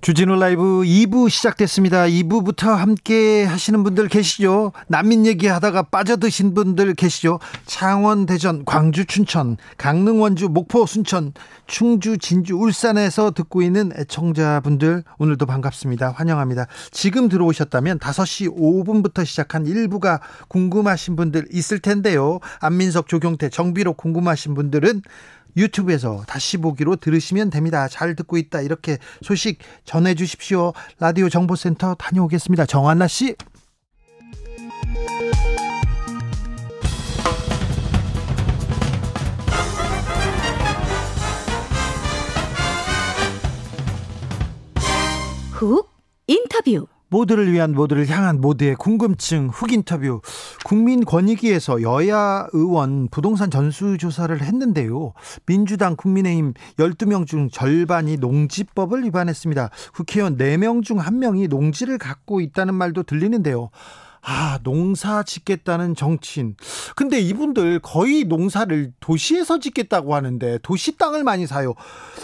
주진우 라이브 2부 시작됐습니다. 2부부터 함께 하시는 분들 계시죠? 난민 얘기하다가 빠져드신 분들 계시죠? 창원, 대전, 광주, 춘천, 강릉, 원주, 목포, 순천, 충주, 진주, 울산에서 듣고 있는 애청자분들 오늘도 반갑습니다. 환영합니다. 지금 들어오셨다면 5시 5분부터 시작한 1부가 궁금하신 분들 있을 텐데요. 안민석, 조경태, 정비로 궁금하신 분들은 유튜브에서 다시 보기로 들으시면 됩니다. 잘 듣고 있다. 이렇게 소식 전해 주십시오. 라디오 정보센터 다녀오겠습니다. 정한나 씨. 훅 인터뷰 모두를 위한 모두를 향한 모두의 궁금증 훅 인터뷰 국민권익위에서 여야 의원 부동산 전수조사를 했는데요. 민주당 국민의힘 12명 중 절반이 농지법을 위반했습니다. 국회의원 4명 중 1명이 농지를 갖고 있다는 말도 들리는데요. 아, 농사 짓겠다는 정치인. 근데 이분들 거의 농사를 도시에서 짓겠다고 하는데 도시 땅을 많이 사요.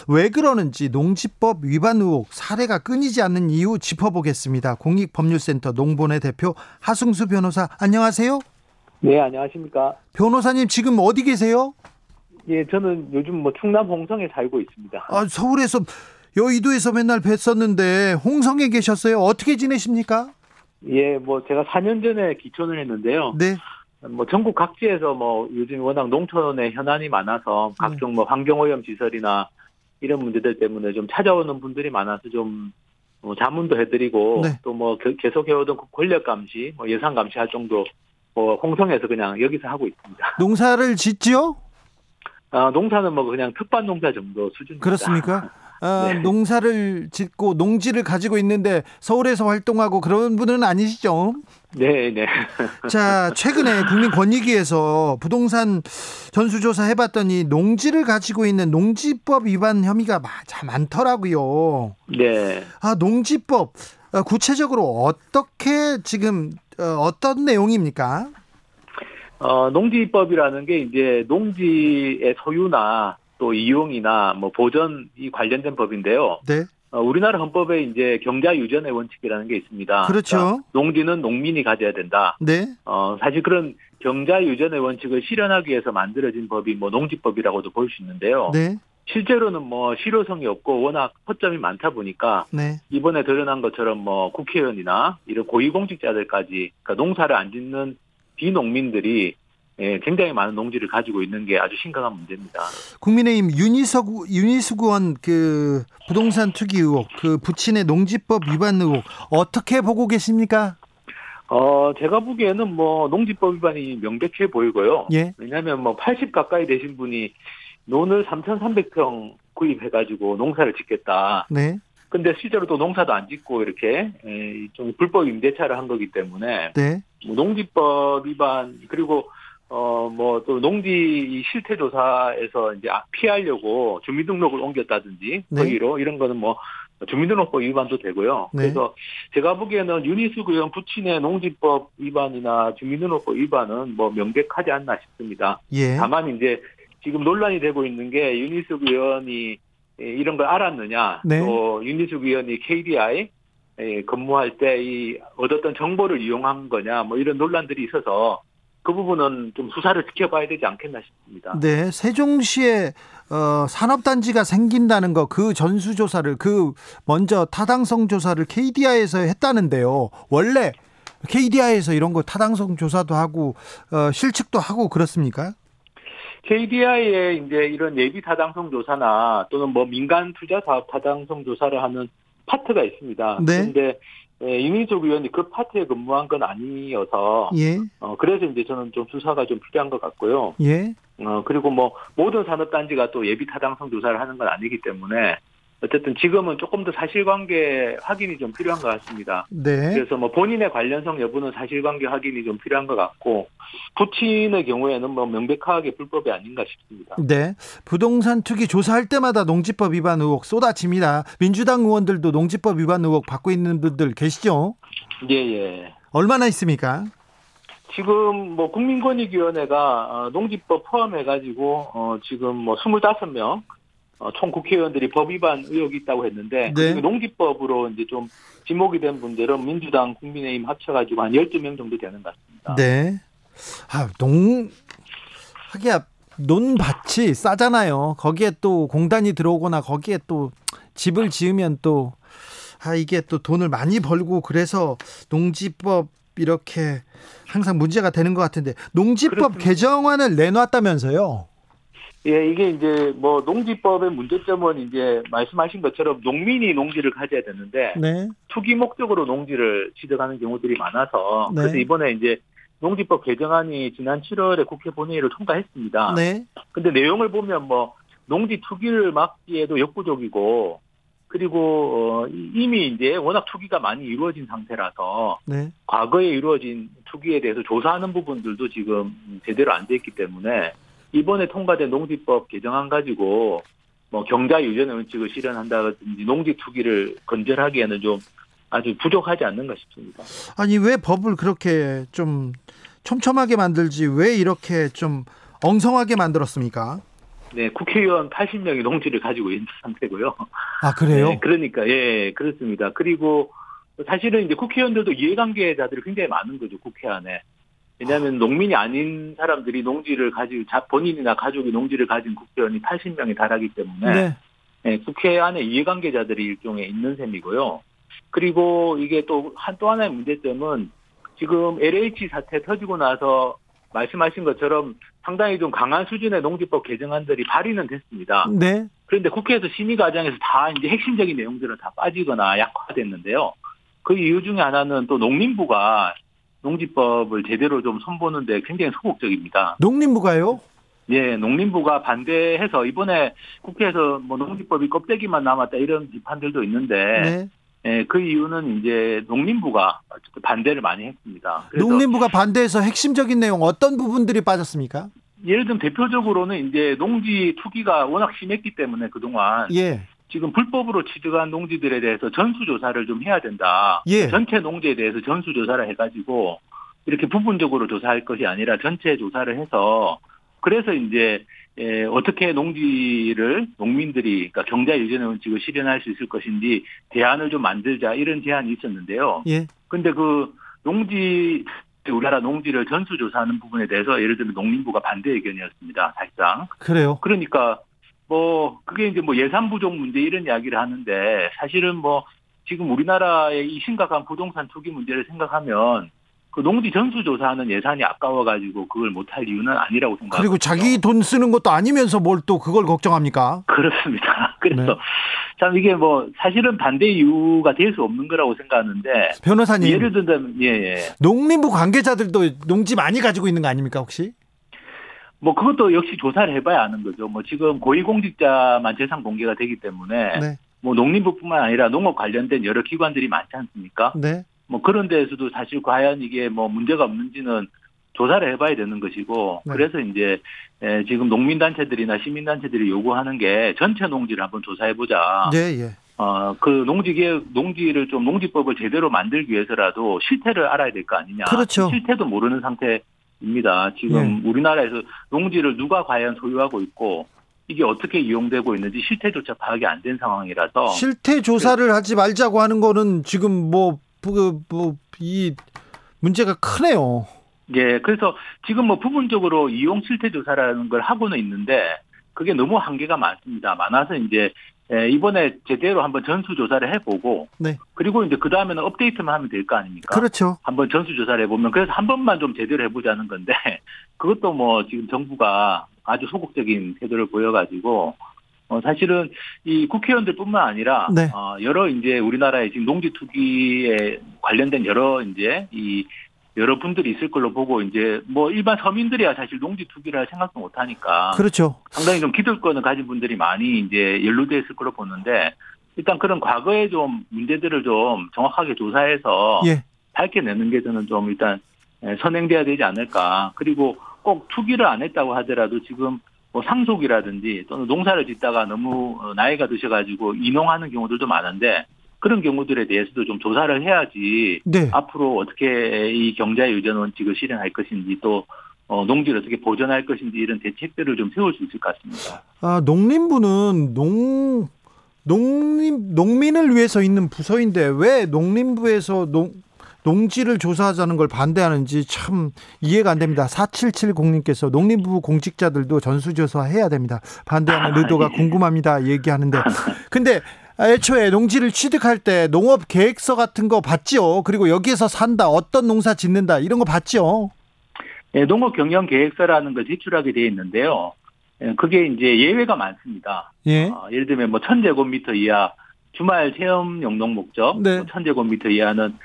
왜 그러는지 농지법 위반 의혹 사례가 끊이지 않는 이유 짚어보겠습니다. 공익법률센터 농본의 대표 하승수 변호사 안녕하세요. 네, 안녕하십니까. 변호사님 지금 어디 계세요? 예, 저는 요즘 뭐 충남 홍성에 살고 있습니다. 아, 서울에서 여의도에서 맨날 뵀었는데 홍성에 계셨어요. 어떻게 지내십니까? 예, 뭐 제가 4년 전에 기촌을 했는데요. 네. 뭐 전국 각지에서 뭐 요즘 워낙 농촌에 현안이 많아서 각종 뭐 환경오염 시설이나 이런 문제들 때문에 좀 찾아오는 분들이 많아서 좀 뭐 자문도 해드리고 네. 또뭐 계속 해오던 권력 감시, 뭐 예산 감시 할 정도 뭐 홍성에서 그냥 여기서 하고 있습니다. 농사를 짓지요? 아, 농사는 뭐 그냥 특반 농사 정도 수준입니다. 그렇습니까? 아, 네. 농사를 짓고 농지를 가지고 있는데 서울에서 활동하고 그런 분은 아니시죠? 네, 네. 자, 최근에 국민권익위에서 부동산 전수조사 해봤더니 농지를 가지고 있는 농지법 위반 혐의가 마- 참 많더라고요. 네. 아, 농지법 어, 구체적으로 어떻게 지금 어, 어떤 내용입니까? 어, 농지법이라는 게 이제 농지의 소유나 또 이용이나 뭐 보전이 관련된 법인데요. 네, 어, 우리나라 헌법에 이제 경자 유전의 원칙이라는 게 있습니다. 그렇죠. 그러니까 농지는 농민이 가져야 된다. 네, 어, 사실 그런 경자 유전의 원칙을 실현하기 위해서 만들어진 법이 뭐 농지법이라고도 볼 수 있는데요. 네, 실제로는 뭐 실효성이 없고 워낙 허점이 많다 보니까 네. 이번에 드러난 것처럼 뭐 국회의원이나 이런 고위공직자들까지 그러니까 농사를 안 짓는 비농민들이 예, 굉장히 많은 농지를 가지고 있는 게 아주 심각한 문제입니다. 국민의힘 윤희석 윤희숙 의원 그 부동산 투기 의혹, 그 부친의 농지법 위반 의혹 어떻게 보고 계십니까? 어, 제가 보기에는 뭐 농지법 위반이 명백해 보이고요. 예, 왜냐하면 뭐 80 가까이 되신 분이 논을 3,300평 구입해가지고 농사를 짓겠다. 네, 근데 실제로 또 농사도 안 짓고 이렇게 에, 좀 불법 임대차를 한 거기 때문에 네, 뭐 농지법 위반 그리고 어 뭐 또 농지 실태 조사에서 이제 아- 피하려고 주민등록을 옮겼다든지 네. 거기로 이런 거는 뭐 주민등록법 위반도 되고요. 네. 그래서 제가 보기에는 윤희숙 의원 부친의 농지법 위반이나 주민등록법 위반은 뭐 명백하지 않나 싶습니다. 예, 다만 이제 지금 논란이 되고 있는 게 윤희숙 의원이 예, 이런 걸 알았느냐, 네. 또 윤희숙 의원이 KDI 에 근무할 때 이 얻었던 정보를 이용한 거냐, 뭐 이런 논란들이 있어서 그 부분은 좀 수사를 지켜봐야 되지 않겠나 싶습니다. 네. 세종시에 어, 산업단지가 생긴다는 거 그 전수조사를 그 먼저 타당성 조사를 KDI에서 했다는데요. 원래 KDI에서 이런 거 타당성 조사도 하고 어, 실측도 하고 그렇습니까? KDI의 이제 이런 예비 타당성 조사나 또는 뭐 민간 투자 사업 타당성 조사를 하는 파트가 있습니다. 네. 그런데 예, 윤희숙 의원이 그 파트에 근무한 건 아니어서 예, 어, 그래서 이제 저는 좀 수사가 좀 필요한 것 같고요. 예, 어, 그리고 뭐 모든 산업단지가 또 예비 타당성 조사를 하는 건 아니기 때문에 어쨌든 지금은 조금 더 사실관계 확인이 좀 필요한 것 같습니다. 네. 그래서 뭐 본인의 관련성 여부는 사실관계 확인이 좀 필요한 것 같고 부친의 경우에는 뭐 명백하게 불법이 아닌가 싶습니다. 네. 부동산 투기 조사할 때마다 농지법 위반 의혹 쏟아집니다. 민주당 의원들도 농지법 위반 의혹 받고 있는 분들 계시죠? 예, 예. 얼마나 있습니까? 지금 뭐 국민권익위원회가 어, 농지법 포함해가지고 어, 지금 뭐 25명 어, 총 국회의원들이 법 위반 의혹이 있다고 했는데 네. 그 농지법으로 이제 좀 지목이 된 분들은 민주당, 국민의힘 합쳐가지고 한 12명 정도 되는 것 같습니다. 네. 아, 농 하기야 논밭이 싸잖아요. 거기에 또 공단이 들어오거나 거기에 또 집을 지으면 또 아, 이게 또 돈을 많이 벌고 그래서 농지법 이렇게 항상 문제가 되는 것 같은데 농지법 그렇습니다. 개정안을 내놨다면서요? 예, 이게 이제 뭐 농지법의 문제점은 이제 말씀하신 것처럼 농민이 농지를 가져야 되는데 네. 투기 목적으로 농지를 취득하는 경우들이 많아서 네. 그래서 이번에 이제 농지법 개정안이 지난 7월에 국회 본회의를 통과했습니다. 네. 근데 내용을 보면 뭐 농지 투기를 막기에도 역부족이고 그리고 어, 이- 이미 이제 워낙 투기가 많이 이루어진 상태라서 네. 과거에 이루어진 투기에 대해서 조사하는 부분들도 지금 제대로 안 돼 있기 때문에 이번에 통과된 농지법 개정안 가지고 뭐 경자 유전 원칙을 실현한다든지 농지 투기를 건절하기에는 좀 아주 부족하지 않는가 싶습니다. 아니 왜 법을 그렇게 좀 촘촘하게 만들지 왜 이렇게 좀 엉성하게 만들었습니까? 네, 국회의원 80명이 농지를 가지고 있는 상태고요. 아 그래요? 네, 그러니까 예, 그렇습니다. 그리고 사실은 이제 국회의원들도 이해관계자들이 굉장히 많은 거죠 국회 안에. 왜냐하면 농민이 아닌 사람들이 농지를 가지고 자 본인이나 가족이 농지를 가진 국회의원이 80명이 달하기 때문에 네. 예, 국회 안에 이해관계자들이 일종의 있는 셈이고요. 그리고 이게 또 한 또 하나의 문제점은 지금 LH 사태 터지고 나서 말씀하신 것처럼 상당히 좀 강한 수준의 농지법 개정안들이 발의는 됐습니다. 네. 그런데 국회에서 심의 과정에서 다 이제 핵심적인 내용들은 다 빠지거나 약화됐는데요. 그 이유 중에 하나는 또 농림부가 농지법을 제대로 좀 손보는데 굉장히 소극적입니다. 농림부가요? 예, 농림부가 반대해서 이번에 국회에서 뭐 농지법이 껍데기만 남았다 이런 비판들도 있는데, 네. 예, 그 이유는 이제 농림부가 반대를 많이 했습니다. 농림부가 반대해서 핵심적인 내용 어떤 부분들이 빠졌습니까? 예를 들면 대표적으로는 이제 농지 투기가 워낙 심했기 때문에 그동안 예. 지금 불법으로 취득한 농지들에 대해서 전수조사를 좀 해야 된다. 예. 전체 농지에 대해서 전수조사를 해가지고 이렇게 부분적으로 조사할 것이 아니라 전체 조사를 해서 그래서 이제 에, 어떻게 농지를 농민들이 그러니까 경자 유전의 원칙을 실현할 수 있을 것인지 대안을 좀 만들자 이런 제안이 있었는데요. 예. 근데 그 농지 우리나라 농지를 전수조사하는 부분에 대해서 예를 들면 농림부가 반대 의견이었습니다. 사실상. 그래요. 그러니까 뭐 그게 이제 뭐 예산 부족 문제 이런 이야기를 하는데 사실은 뭐 지금 우리나라의 이 심각한 부동산 투기 문제를 생각하면 그 농지 전수 조사하는 예산이 아까워 가지고 그걸 못할 이유는 아니라고 생각합니다. 그리고 자기 돈 쓰는 것도 아니면서 뭘 또 그걸 걱정합니까? 그렇습니다. 그래서 네. 참 이게 뭐 사실은 반대 이유가 될 수 없는 거라고 생각하는데 변호사님. 예를 들면 예 예. 농림부 관계자들도 농지 많이 가지고 있는 거 아닙니까 혹시? 뭐 그것도 역시 조사를 해봐야 아는 거죠. 뭐 지금 고위공직자만 재산 공개가 되기 때문에 네. 뭐 농림부뿐만 아니라 농업 관련된 여러 기관들이 많지 않습니까? 네. 뭐 그런 데에서도 사실 과연 이게 뭐 문제가 없는지는 조사를 해봐야 되는 것이고 네. 그래서 이제 에, 지금 농민단체들이나 시민단체들이 요구하는 게 전체 농지를 한번 조사해보자. 예, 예. 어, 그 농지계, 농지를 좀 농지법을 제대로 만들기 위해서라도 실태를 알아야 될 거 아니냐. 그렇죠. 실태도 모르는 상태 입니다. 지금 우리나라에서 농지를 누가 과연 소유하고 있고 이게 어떻게 이용되고 있는지 실태조차 파악이 안 된 상황이라서 실태 조사를 하지 말자고 하는 거는 지금 뭐, 뭐뭐이 문제가 크네요. 예, 그래서 지금 뭐 부분적으로 이용 실태 조사라는 걸 하고는 있는데 그게 너무 한계가 많습니다. 많아서 이제 예, 이번에 제대로 한번 전수 조사를 해보고 네. 그리고 이제 그 다음에는 업데이트만 하면 될 거 아닙니까? 그렇죠. 한번 전수 조사를 해보면 그래서 한 번만 좀 제대로 해보자는 건데 그것도 뭐 지금 정부가 아주 소극적인 태도를 보여가지고 어 사실은 이 국회의원들뿐만 아니라 네. 어 여러 이제 우리나라의 지금 농지 투기에 관련된 여러 이제 이 여러 분들이 있을 걸로 보고 이제 뭐 일반 서민들이야 사실 농지 투기를 할 생각도 못 하니까 그렇죠. 상당히 좀 기득권을 가진 분들이 많이 이제 연루돼 있을 걸로 보는데 일단 그런 과거의 좀 문제들을 좀 정확하게 조사해서 예. 밝혀내는 게 저는 좀 일단 예, 선행돼야 되지 않을까. 그리고 꼭 투기를 안 했다고 하더라도 지금 뭐 상속이라든지 또는 농사를 짓다가 너무 어, 나이가 드셔가지고 이농하는 경우들도 많은데 그런 경우들에 대해서도 좀 조사를 해야지 네. 앞으로 어떻게 이 경자의 유전 원칙을 실현할 것인지 또 어, 농지를 어떻게 보존할 것인지 이런 대책들을 좀 세울 수 있을 것 같습니다. 아, 농림부는 농 농림 농민을 위해서 있는 부서인데 왜 농림부에서 농 농지를 조사하자는 걸 반대하는지 참 이해가 안 됩니다. 4770님께서 농림부 공직자들도 전수조사 해야 됩니다. 반대하는 의도가 궁금합니다. 얘기하는데. 근데 애초에 농지를 취득할 때 농업 계획서 같은 거 봤죠. 그리고 여기에서 산다, 어떤 농사 짓는다 이런 거 봤죠. 예, 농업 경영 계획서라는 걸 제출하게 되어 있는데요. 예, 그게 이제 예외가 많습니다. 예. 어, 예를 들면 뭐 1000제곱미터 이하 주말 체험 영농 목적 네. 뭐 1000제곱미터 이하는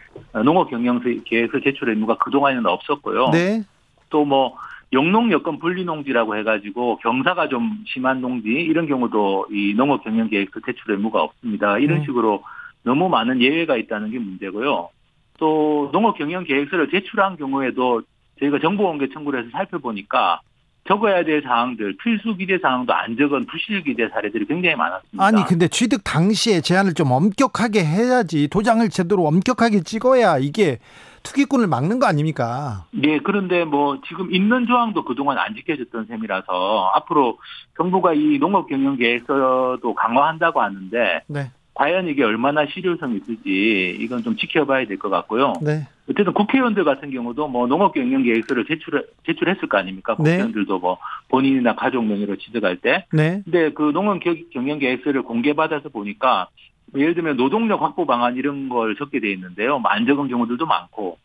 농업 경영 계획서 제출 의무가 그동안에는 없었고요. 네. 또뭐 영농 여건 분리 농지라고 해가지고 경사가 좀 심한 농지 이런 경우도 이 농업 경영 계획서 제출 의무가 없습니다. 이런 네. 식으로 너무 많은 예외가 있다는 게 문제고요. 또 농업 경영 계획서를 제출한 경우에도 저희가 정보 공개 청구를 해서 살펴보니까 적어야 될 사항들 필수 기재 사항도 안 적은 부실 기재 사례들이 굉장히 많았습니다. 아니 근데 취득 당시에 제한을 좀 엄격하게 해야지 도장을 제대로 엄격하게 찍어야 이게 투기꾼을 막는 거 아닙니까? 예, 그런데 뭐 지금 있는 조항도 그동안 안 지켜졌던 셈이라서 앞으로 정부가 이 농업 경영 계획서도 강화한다고 하는데 네. 과연 이게 얼마나 실효성이 있을지 이건 좀 지켜봐야 될 것 같고요. 네. 어쨌든 국회의원들 같은 경우도 뭐 농업 경영 계획서를 제출 제출했을 거 아닙니까? 네. 국회의원들도 뭐 본인이나 가족 명의로 취득할 때. 네. 근데 그 농업 겨- 경영 계획서를 공개받아서 보니까 예를 들면 노동력 확보 방안 이런 걸 적게 돼 있는데요. 뭐안 적은 경우들도 많고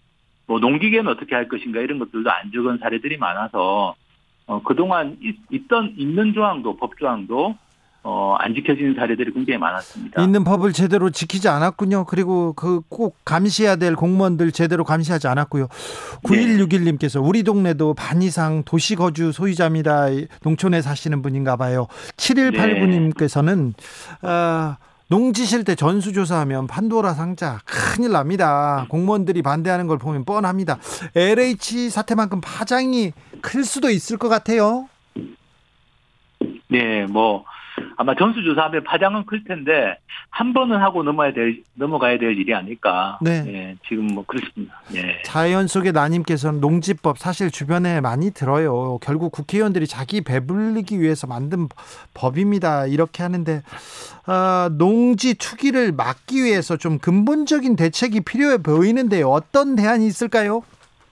뭐 농기계는 어떻게 할 것인가 이런 것들도 안 적은 사례들이 많아서 어, 그동안 있, 있던 있는 조항도 법 조항도 어, 안 지켜지는 사례들이 굉장히 많았습니다. 있는 법을 제대로 지키지 않았군요. 그리고 그 꼭 감시해야 될 공무원들 제대로 감시하지 않았고요. 9161님께서 우리 동네도 반 이상 도시 거주 소유자입니다. 농촌에 사시는 분인가 봐요. 7189님께서는 아, 농지 실때 전수조사하면 판도라 상자 큰일 납니다. 공무원들이 반대하는 걸 보면 뻔합니다. LH 사태만큼 파장이 클 수도 있을 것 같아요. 네, 뭐 아마 전수조사하면 파장은 클 텐데 한 번은 하고 넘어야 될 넘어가야 될 일이 아닐까. 네. 예, 지금 뭐 그렇습니다. 예. 자연 속의 나님께서는 농지법 사실 주변에 많이 들어요. 결국 국회의원들이 자기 배불리기 위해서 만든 법입니다. 이렇게 하는데 아, 농지 투기를 막기 위해서 좀 근본적인 대책이 필요해 보이는데요. 어떤 대안이 있을까요?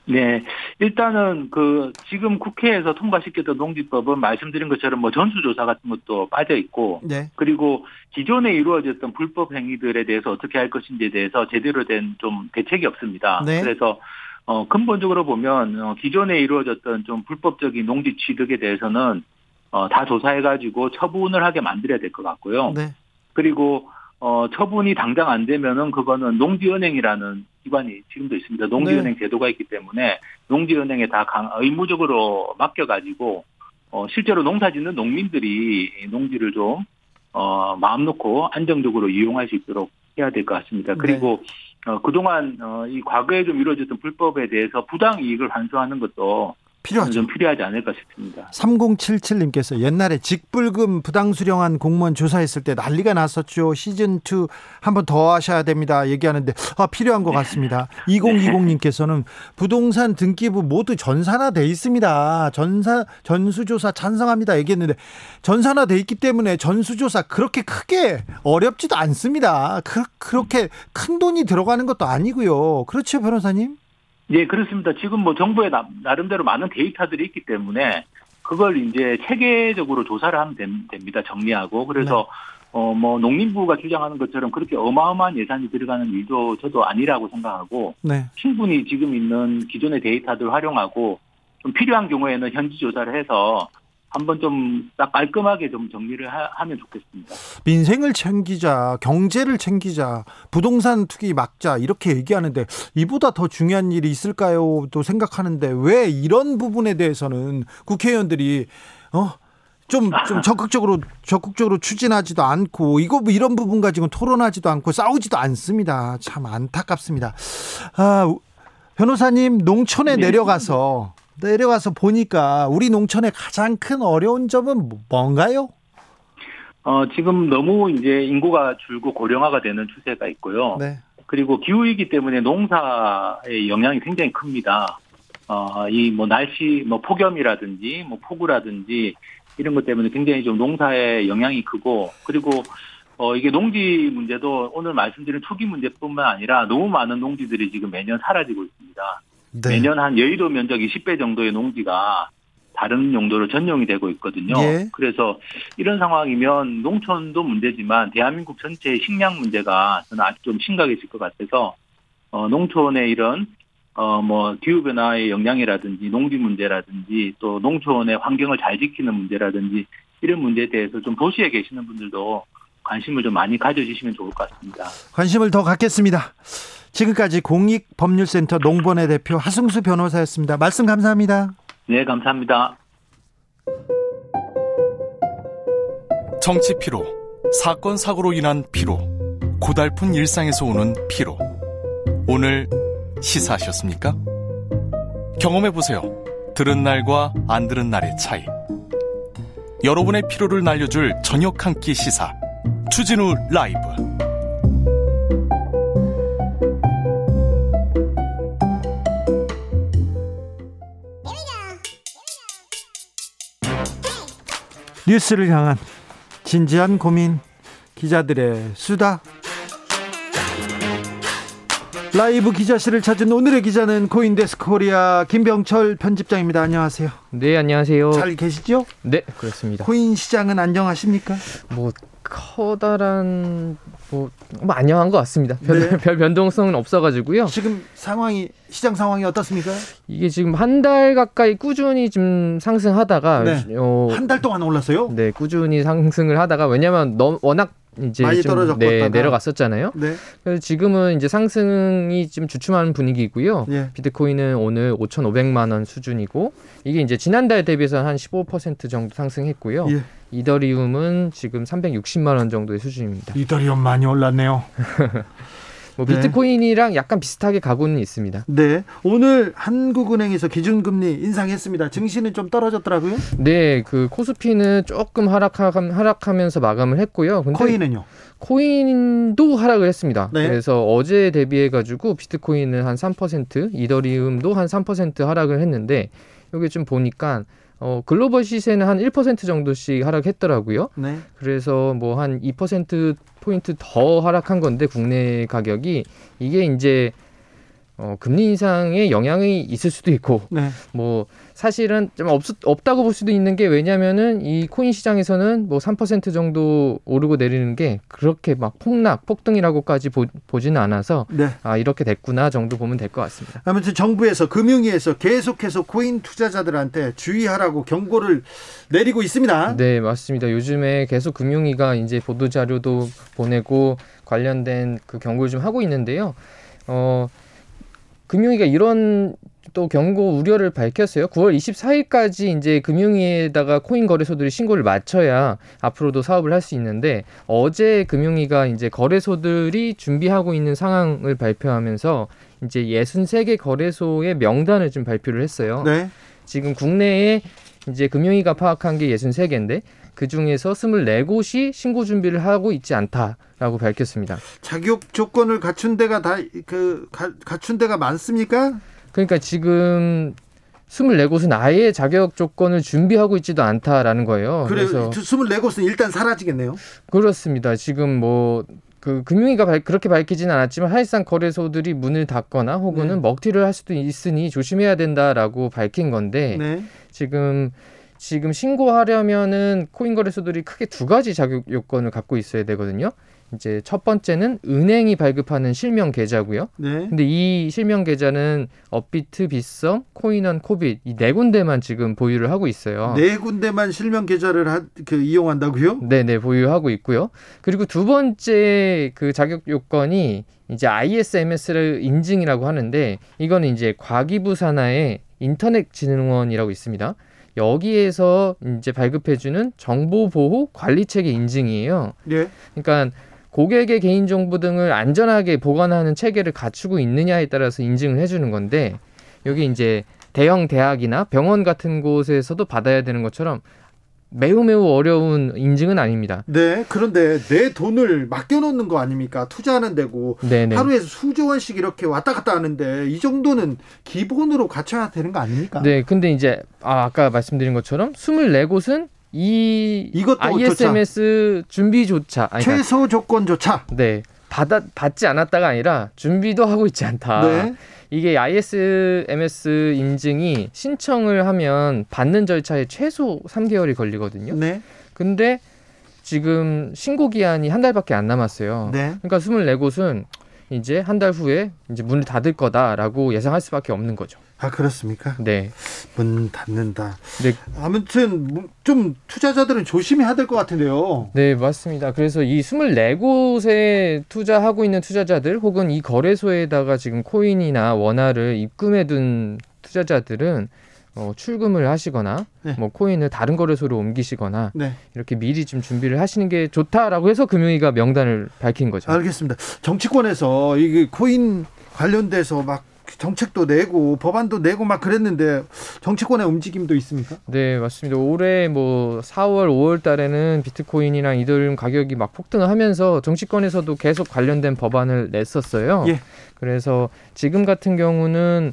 네, 일단은 그 지금 국회에서 통과시켰던 농지법은 말씀드린 것처럼 뭐 전수조사 같은 것도 빠져 있고 네. 그리고 기존에 이루어졌던 불법 행위들에 대해서 어떻게 할 것인지에 대해서 제대로 된 좀 대책이 없습니다. 네. 그래서 어 근본적으로 보면 어, 기존에 이루어졌던 좀 불법적인 농지 취득에 대해서는 어, 다 조사해가지고 처분을 하게 만들어야 될 것 같고요. 네. 그리고 어, 처분이 당장 안 되면은 그거는 농지은행이라는 기관이 지금도 있습니다. 농지은행 제도가 있기 때문에 농지은행에 다 강, 의무적으로 맡겨가지고 어, 실제로 농사 짓는 농민들이 이 농지를 좀 어, 마음 놓고 안정적으로 이용할 수 있도록 해야 될 것 같습니다. 그리고 어, 그동안 어, 이 과거에 좀 이루어졌던 불법에 대해서 부당 이익을 환수하는 것도 필요하죠. 좀 필요하지 않을까 싶습니다. 3077님께서 옛날에 직불금 부당 수령한 공무원 조사했을 때 난리가 났었죠. 시즌 2 한번 더 하셔야 됩니다. 얘기하는데 아, 필요한 것 같습니다. 2020님께서는 부동산 등기부 모두 전산화돼 있습니다. 전사 전수조사 찬성합니다. 얘기했는데 전산화돼 있기 때문에 전수조사 그렇게 크게 어렵지도 않습니다. 그, 그렇게 큰 돈이 들어가는 것도 아니고요. 그렇죠, 변호사님? 예, 그렇습니다. 지금 뭐 정부에 나, 나름대로 많은 데이터들이 있기 때문에 그걸 이제 체계적으로 조사를 하면 됨- 됩니다. 정리하고. 그래서 어, 뭐 농림부가 주장하는 것처럼 그렇게 어마어마한 예산이 들어가는 일도 저도 아니라고 생각하고 네. 충분히 지금 있는 기존의 데이터들 활용하고 좀 필요한 경우에는 현지 조사를 해서 한번 좀 딱 깔끔하게 좀 정리를 하, 면 좋겠습니다. 민생을 챙기자, 경제를 챙기자, 부동산 투기 막자 이렇게 얘기하는데 이보다 더 중요한 일이 있을까요? 또 생각하는데 왜 이런 부분에 대해서는 국회의원들이 어? 좀, 좀 적극적으로, 적극적으로 추진하지도 않고, 이거 뭐 이런 부분 가지고 토론하지도 않고, 싸우지도 않습니다. 참 안타깝습니다. 아, 변호사님, 농촌에 네. 내려가서, 내려가서 보니까 우리 농촌의 가장 큰 어려운 점은 뭔가요? 어, 지금 너무 이제 인구가 줄고 고령화가 되는 추세가 있고요. 네. 그리고 기후이기 때문에 농사의 영향이 굉장히 큽니다. 어, 이 뭐 날씨, 뭐 폭염이라든지, 뭐 폭우라든지, 이런 것 때문에 굉장히 좀 농사에 영향이 크고 그리고 어 이게 농지 문제도 오늘 말씀드린 투기 문제뿐만 아니라 너무 많은 농지들이 지금 매년 사라지고 있습니다. 네. 매년 한 여의도 면적 20배 정도의 농지가 다른 용도로 전용이 되고 있거든요. 예. 그래서 이런 상황이면 농촌도 문제지만 대한민국 전체의 식량 문제가 저는 아주 좀 심각해질 것 같아서 어 농촌의 이런 어, 뭐, 기후변화의 영향이라든지, 농지 문제라든지, 또 농촌의 환경을 잘 지키는 문제라든지, 이런 문제에 대해서 좀 도시에 계시는 분들도 관심을 좀 많이 가져주시면 좋을 것 같습니다. 관심을 더 갖겠습니다. 지금까지 공익법률센터 농본의 대표 하승수 변호사였습니다. 말씀 감사합니다. 네, 감사합니다. 정치 피로, 사건 사고로 인한 피로, 고달픈 일상에서 오는 피로. 오늘 시사하셨습니까? 경험해 보세요. 들은 날과 안 들은 날의 차이. 여러분의 피로를 날려줄 저녁 한 끼 시사. 추진우 라이브. 뉴스를 향한 진지한 고민 기자들의 수다 라이브 기자실을 찾은 오늘의 기자는 코인데스크 코리아 김병철 편집장입니다. 안녕하세요. 네, 안녕하세요. 잘 계시죠? 네, 그렇습니다. 코인 시장은 안정하십니까? 뭐 커다란 뭐, 뭐 안녕한 것 같습니다. 별, 네. 별 변동성은 없어가지고요. 지금 상황이 시장 상황이 어떻습니까? 이게 지금 한 달 가까이 꾸준히 좀 상승하다가 네. 어, 한달 동안 올랐어요? 네, 꾸준히 상승을 하다가 왜냐하면 너, 워낙 이제 많이 떨어졌고 네, 내려갔었잖아요. 네. 그래서 지금은 이제 상승이 좀 주춤하는 분위기고요. 예. 비트코인은 오늘 5,500만 원 수준이고 이게 이제 지난달 대비해서 한 15% 정도 상승했고요. 예. 이더리움은 지금 360만 원 정도의 수준입니다. 이더리움 많이 올랐네요. 뭐 비트코인이랑 네. 약간 비슷하게 가고는 있습니다. 네. 오늘 한국은행에서 기준금리 인상했습니다. 증시는 좀 떨어졌더라고요. 네. 그 코스피는 조금 하락하, 하락하면서 마감을 했고요. 근데 코인은요? 코인도 하락을 했습니다. 네. 그래서 어제 대비해 가지고 비트코인은 한 3%, 이더리움도 한 3% 하락을 했는데 여기 좀 보니까 어, 글로벌 시세는 한 1% 정도씩 하락했더라고요. 네. 그래서 뭐 한 2% 포인트 더 하락한 건데 국내 가격이 이게 이제 어, 금리 인상에 영향이 있을 수도 있고, 네. 뭐, 사실은 좀 없, 없다고 볼 수도 있는 게 왜냐면은 이 코인 시장에서는 뭐 3% 정도 오르고 내리는 게 그렇게 막 폭락, 폭등이라고까지 보, 보지는 않아서, 네. 아, 이렇게 됐구나 정도 보면 될 것 같습니다. 아무튼 정부에서 금융위에서 계속해서 코인 투자자들한테 주의하라고 경고를 내리고 있습니다. 네, 맞습니다. 요즘에 계속 금융위가 이제 보도 자료도 보내고 관련된 그 경고를 좀 하고 있는데요. 어, 금융위가 이런 또 경고 우려를 밝혔어요. 9월 24일까지 이제 금융위에다가 코인 거래소들이 신고를 마쳐야 앞으로도 사업을 할 수 있는데 어제 금융위가 이제 거래소들이 준비하고 있는 상황을 발표하면서 이제 63개 거래소의 명단을 좀 발표를 했어요. 네. 지금 국내에 이제 금융위가 파악한 게 63개인데 그 중에서 24곳이 신고 준비를 하고 있지 않다라고 밝혔습니다. 자격 조건을 갖춘 데가 다 그 갖춘 데가 많습니까? 그러니까 지금 24곳은 아예 자격 조건을 준비하고 있지도 않다라는 거예요. 그래, 그래서 24곳은 일단 사라지겠네요. 그렇습니다. 지금 뭐그 금융위가 발, 그렇게 밝히지는 않았지만 사실상 거래소들이 문을 닫거나 혹은은 네. 먹튀를 할 수도 있으니 조심해야 된다라고 밝힌 건데 네. 지금 지금 신고하려면은 코인 거래소들이 크게 두 가지 자격 요건을 갖고 있어야 되거든요. 이제 첫 번째는 은행이 발급하는 실명 계좌고요. 네. 근데 이 실명 계좌는 업비트, 빗썸, 코인원, 코빗 이 네 군데만 지금 보유를 하고 있어요. 네 군데만 실명 계좌를 하, 그 이용한다고요? 네, 네, 보유하고 있고요. 그리고 두 번째 그 자격 요건이 이제 ISMS를 인증이라고 하는데 이거는 이제 과기부 산하의 인터넷진흥원이라고 있습니다. 여기에서 이제 발급해주는 정보보호 관리체계 인증이에요. 예. 그러니까 고객의 개인 정보 등을 안전하게 보관하는 체계를 갖추고 있느냐에 따라서 인증을 해주는 건데 여기 이제 대형 대학이나 병원 같은 곳에서도 받아야 되는 것처럼 매우 매우 어려운 인증은 아닙니다. 네. 그런데 내 돈을 맡겨놓는 거 아닙니까? 투자하는 데고 네네. 하루에 수조 원씩 이렇게 왔다 갔다 하는데 이 정도는 기본으로 갖춰야 되는 거 아닙니까? 네, 근데 이제 아, 아까 말씀드린 것처럼 24곳은 이 이것도 ISMS 준비조차 아니, 그러니까 최소 조건조차. 네 받아 받지 않았다가 아니라 준비도 하고 있지 않다. 네. 이게 ISMS 인증이 신청을 하면 받는 절차에 최소 3개월이 걸리거든요. 네. 근데 지금 신고 기한이 한 달밖에 안 남았어요. 네. 그러니까 24곳은 이제 한 달 후에 이제 문을 닫을 거다라고 예상할 수밖에 없는 거죠. 아 그렇습니까? 네. 문 닫는다. 네. 아무튼 뭐좀 투자자들은 조심해야 될 것 같은데요. 네, 맞습니다. 그래서 이 24곳에 투자하고 있는 투자자들 혹은 이 거래소에다가 지금 코인이나 원화를 입금해 둔 투자자들은 어, 출금을 하시거나 네. 뭐 코인을 다른 거래소로 옮기시거나 네. 이렇게 미리 좀 준비를 하시는 게 좋다라고 해서 금융위가 명단을 밝힌 거죠. 알겠습니다. 정치권에서 이게 코인 관련돼서 막 정책도 내고 법안도 내고 막 그랬는데 정치권의 움직임도 있습니까? 네, 맞습니다. 올해 뭐 4월, 5월 달에는 비트코인이랑 이더리움 가격이 막 폭등을 하면서 정치권에서도 계속 관련된 법안을 냈었어요. 예. 그래서 지금 같은 경우는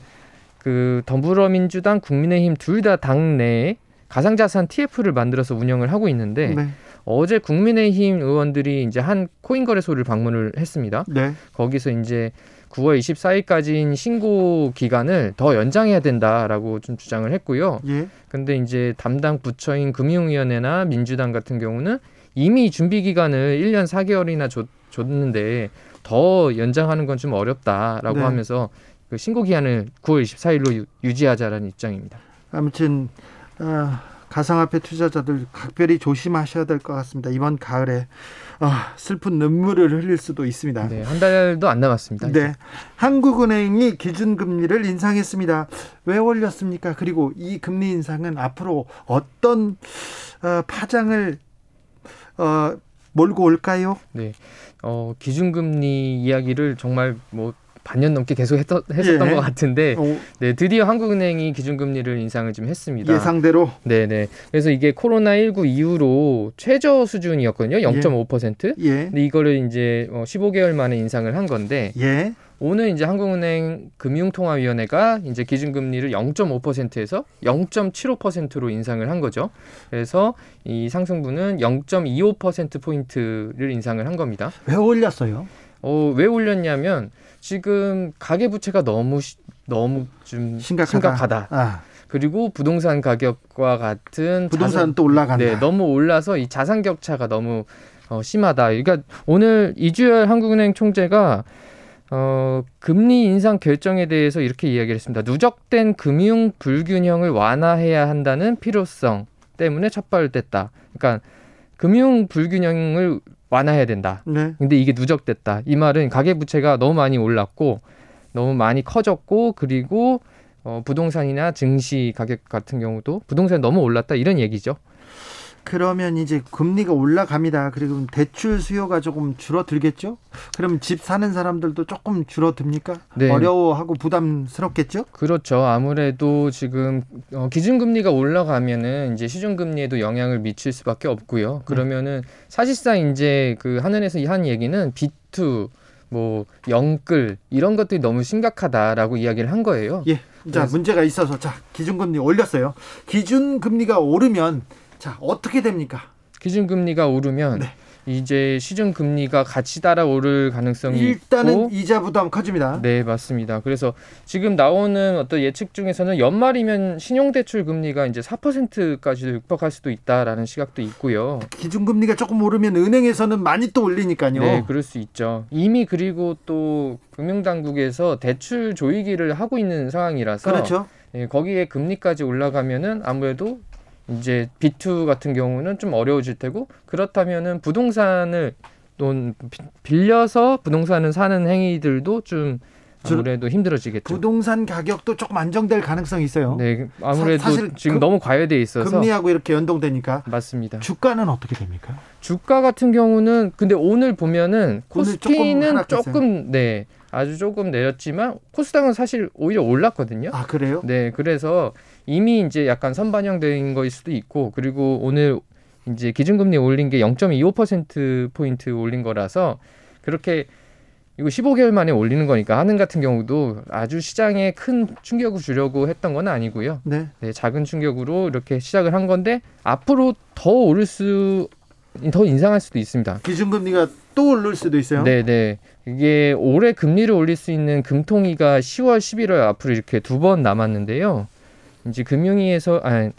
그 더불어민주당, 국민의힘 둘 다 당내에 가상자산 TF를 만들어서 운영을 하고 있는데 네. 어제 국민의힘 의원들이 이제 한 코인 거래소를 방문을 했습니다. 네. 거기서 이제 9월 24일까지인 신고 기간을 더 연장해야 된다라고 좀 주장을 했고요. 예. 근데 이제 담당 부처인 금융위원회나 민주당 같은 경우는 이미 준비 기간을 1년 4개월이나 줬, 줬는데 더 연장하는 건 좀 어렵다라고 네. 하면서 그 신고 기한을 9월 24일로 유 지하자라는 입장입니다. 아무튼 아, 가상화폐 투자자들 각별히 조심하셔야 될 것 같습니다. 이번 가을에 아, 슬픈 눈물을 흘릴 수도 있습니다. 네, 한 달도 안 남았습니다. 네. 한국은행이 기준금리를 인상했습니다. 왜 올렸습니까? 그리고 이 금리 인상은 앞으로 어떤 어, 파장을 어, 몰고 올까요? 네. 어, 기준금리 이야기를 정말 뭐 반년 넘게 계속 했던, 했었던 예. 것 같은데 어, 네, 드디어 한국은행이 기준금리를 인상을 좀 했습니다. 예상대로 네네. 그래서 이게 코로나 19 이후로 최저 수준이었거든요. 0.5%. 예. 근데 이거를 이제 어, 15개월 만에 인상을 한 건데 예. 오늘 이제 한국은행 금융통화위원회가 이제 기준금리를 0.5%에서 0.75%로 인상을 한 거죠. 그래서 이 상승분은 0.25% 포인트를 인상을 한 겁니다. 왜 올렸어요? 어, 왜 올렸냐면 지금 가계 부채가 너무 시- 너무 좀 심각하다. 심각하다. 아, 그리고 부동산 가격과 같은 부동산 또 올라간다. 네, 너무 올라서 이 자산 격차가 너무 어, 심하다. 그러니까 오늘 이주열 한국은행 총재가 어, 금리 인상 결정에 대해서 이렇게 이야기를 했습니다. 누적된 금융 불균형을 완화해야 한다는 필요성 때문에 첫발을 뗐다. 그러니까 금융 불균형을 완화해야 된다. 네. 근데 이게 누적됐다. 이 말은 가계 부채가 너무 많이 올랐고 너무 많이 커졌고 그리고 어, 부동산이나 증시 가격 같은 경우도 부동산이 너무 올랐다 이런 얘기죠. 그러면 이제 금리가 올라갑니다. 그리고 대출 수요가 조금 줄어들겠죠? 그럼 집 사는 사람들도 조금 줄어듭니까? 네. 어려워하고 부담스럽겠죠? 그렇죠. 아무래도 지금 어, 기준금리가 올라가면은 이제 시중금리에도 영향을 미칠 수밖에 없고요. 그러면은 사실상 이제 그 하늘에서 한 얘기는 비투 뭐 영끌 이런 것들이 너무 심각하다라고 이야기를 한 거예요. 예. 자, 문제가 있어서 자, 기준금리 올렸어요. 기준금리가 오르면 자, 어떻게 됩니까? 기준 금리가 오르면 네. 이제 시중 금리가 같이 따라오를 가능성이 일단은 있고 이자 부담 커집니다. 네, 맞습니다. 그래서 지금 나오는 어떤 예측 중에서는 연말이면 신용대출 금리가 이제 4%까지도 육박할 수도 있다라는 시각도 있고요. 기준 금리가 조금 오르면 은행에서는 많이 또 올리니까요. 네, 그럴 수 있죠. 이미 그리고 또 금융당국에서 대출 조이기를 하고 있는 상황이라서 그렇죠. 예, 거기에 금리까지 올라가면은 아무래도 이제 B2 같은 경우는 좀 어려워질 테고 그렇다면은 부동산을 돈 빌려서 부동산을 사는 행위들도 좀 아무래도 힘들어지겠죠. 부동산 가격도 조금 안정될 가능성이 있어요. 네, 아무래도 사, 실 지금 금, 너무 과열돼 있어서 금리하고 이렇게 연동되니까 맞습니다. 주가는 어떻게 됩니까? 주가 같은 경우는 근데 오늘 보면은 코스피는 조금, 조금 네 아주 조금 내렸지만 코스닥은 사실 오히려 올랐거든요. 아 그래요? 네, 그래서 이미 이제 약간 선반영된 거일 수도 있고 그리고 오늘 이제 기준금리 올린 게 0.25% 포인트 올린 거라서 그렇게 이거 15개월 만에 올리는 거니까 하는 같은 경우도 아주 시장에 큰 충격을 주려고 했던 건 아니고요. 네. 네, 작은 충격으로 이렇게 시작을 한 건데 앞으로 더 오를 수, 더 인상할 수도 있습니다. 기준금리가 또 오를 수도 있어요. 네, 네. 이게 올해 금리를 올릴 수 있는 금통위가 10월, 11월 앞으로 이렇게 두 번 남았는데요. 이제 금융위에서 아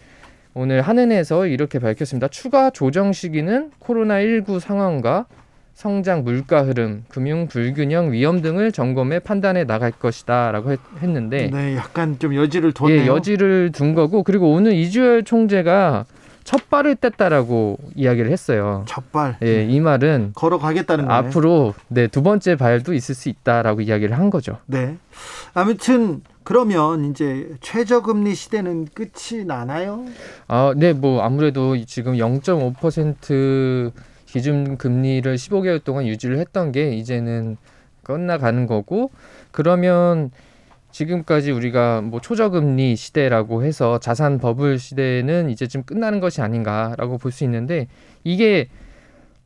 오늘 한은에서 이렇게 밝혔습니다. 추가 조정 시기는 코로나19 상황과 성장 물가 흐름, 금융 불균형 위험 등을 점검해 판단해 나갈 것이다라고 했, 는데 네, 약간 좀 여지를 뒀네요. 예, 여지를 둔 거고 그리고 오늘 이주열 총재가 첫 발을 뗐다라고 이야기를 했어요. 첫 발. 예, 이 말은 걸어가겠다는 거예요. 앞으로 네, 두 번째 발도 있을 수 있다라고 이야기를 한 거죠. 네. 아무튼 그러면 이제 최저금리 시대는 끝이 나나요? 아, 네, 뭐 아무래도 지금 0.5% 기준 금리를 15개월 동안 유지를 했던 게 이제는 끝나가는 거고 그러면 지금까지 우리가 뭐 초저금리 시대라고 해서 자산 버블 시대는 이제 좀 끝나는 것이 아닌가라고 볼 수 있는데 이게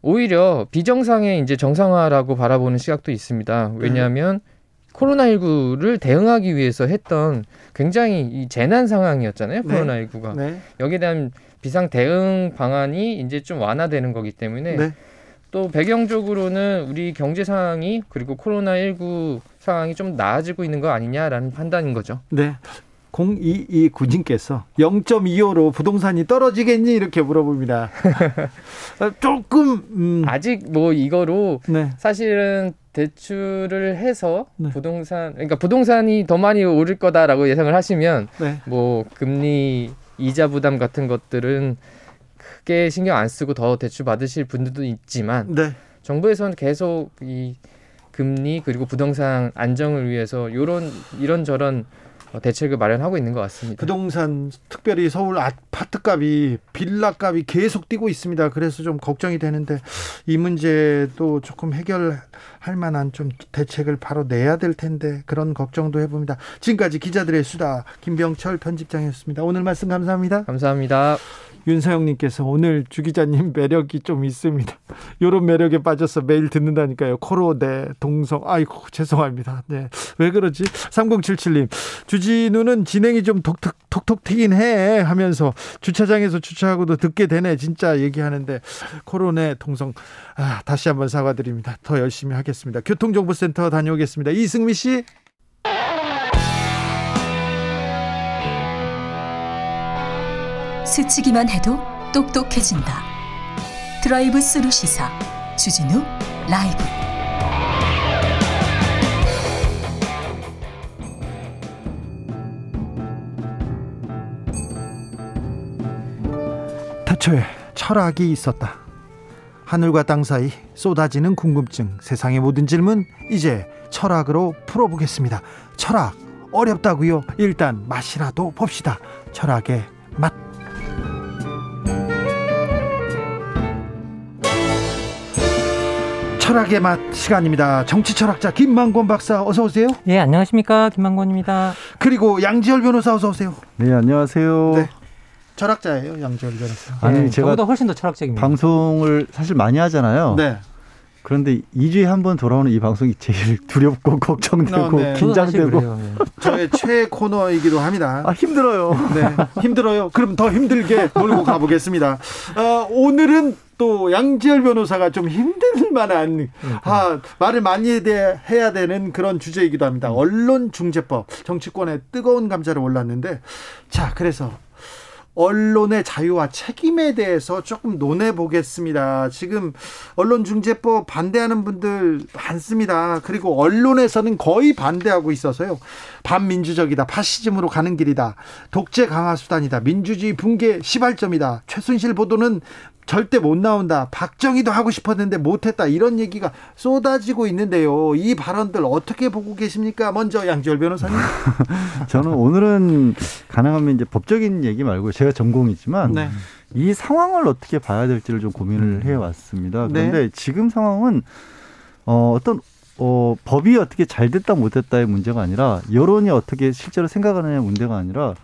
오히려 비정상의 이제 정상화라고 바라보는 시각도 있습니다. 왜냐하면 네. 코로나19를 대응하기 위해서 했던 굉장히 이 재난 상황이었잖아요. 코로나19가. 네. 여기에 대한 비상 대응 방안이 이제 좀 완화되는 거기 때문에 네. 또 배경적으로는 우리 경제 상황이 그리고 코로나19 상황이 좀 나아지고 있는 거 아니냐라는 판단인 거죠. 네. 022 구진께서 0.25로 부동산이 떨어지겠니 이렇게 물어봅니다. 조금 음. 아직 뭐 이거로 네. 사실은 대출을 해서 네. 부동산 그러니까 부동산이 더 많이 오를 거다라고 예상을 하시면 네. 뭐 금리 이자 부담 같은 것들은 크게 신경 안 쓰고 더 대출 받으실 분들도 있지만 네. 정부에서는 계속 이 금리 그리고 부동산 안정을 위해서 요런 이런 저런 대책을 마련하고 있는 것 같습니다. 부동산 특별히 서울 아 파트 값이 빌라 값이 계속 뛰고 있습니다. 그래서 좀 걱정이 되는데 이 문제도 조금 해결할 만한 좀 대책을 바로 내야 될 텐데 그런 걱정도 해봅니다. 지금까지 기자들의 수다 김병철 편집장이었습니다. 오늘 말씀 감사합니다. 감사합니다. 윤서영님께서 오늘 주 기자님 매력이 좀 있습니다. 요런 매력에 빠져서 매일 듣는다니까요. 코로네 동성 아이고 죄송합니다. 네. 왜 그러지? 3077님 주진우는 진행이 좀 톡톡 톡톡 튀긴 해 하면서 주차장에서 주차하고도 듣게 되네 진짜 얘기하는데 코로네 동성 아, 다시 한번 사과드립니다. 더 열심히 하겠습니다. 교통정보센터 다녀오겠습니다. 이승미 씨. 스치기만 해도 똑똑해진다. 드라이브 스루 시사 주진우 라이브. 태초에 철학이 있었다. 하늘과 땅 사이 쏟아지는 궁금증, 세상의 모든 질문 이제 철학으로 풀어보겠습니다. 철학 어렵다고요? 일단 맛이라도 봅시다. 철학의 맛. 철학의 맛 시간입니다. 정치 철학자 김만권 박사 어서 오세요. 네, 안녕하십니까? 김만권입니다. 그리고 양지열 변호사 어서 오세요. 네, 안녕하세요. 네. 철학자예요, 양지열 변호사. 아니, 네, 제가 훨씬 더 철학적입니다. 방송을 사실 많이 하잖아요. 네. 그런데 2주에 한 번 돌아오는 이 방송이 제일 두렵고 걱정되고 어, 네. 긴장되고 네. 저의 최애 코너이기도 합니다. 아 힘들어요. 네, 힘들어요. 그럼 더 힘들게 몰고 가보겠습니다. 어, 오늘은 또 양지열 변호사가 좀 힘들 만한 아, 말을 많이 해야 되는 그런 주제이기도 합니다. 언론 중재법 정치권에 뜨거운 감자를 올랐는데 자 그래서 언론의 자유와 책임에 대해서 조금 논해 보겠습니다. 지금 언론중재법 반대하는 분들 많습니다. 그리고 언론에서는 거의 반대하고 있어서요. 반민주적이다. 파시즘으로 가는 길이다. 독재 강화 수단이다. 민주주의 붕괴 시발점이다. 최순실 보도는 절대 못 나온다. 박정희도 하고 싶었는데 못했다. 이런 얘기가 쏟아지고 있는데요. 이 발언들 어떻게 보고 계십니까? 먼저 양지열 변호사님. 저는 오늘은 가능하면 이제 법적인 얘기 말고 제가 전공이지만 네. 이 상황을 어떻게 봐야 될지를 좀 고민을 음. 해왔습니다. 네. 그런데 네. 지금 상황은 어, 어떤 어, 법이 어떻게 잘 됐다 못됐다의 문제가 아니라 여론이 어떻게 실제로 생각하느냐의 문제가 아니라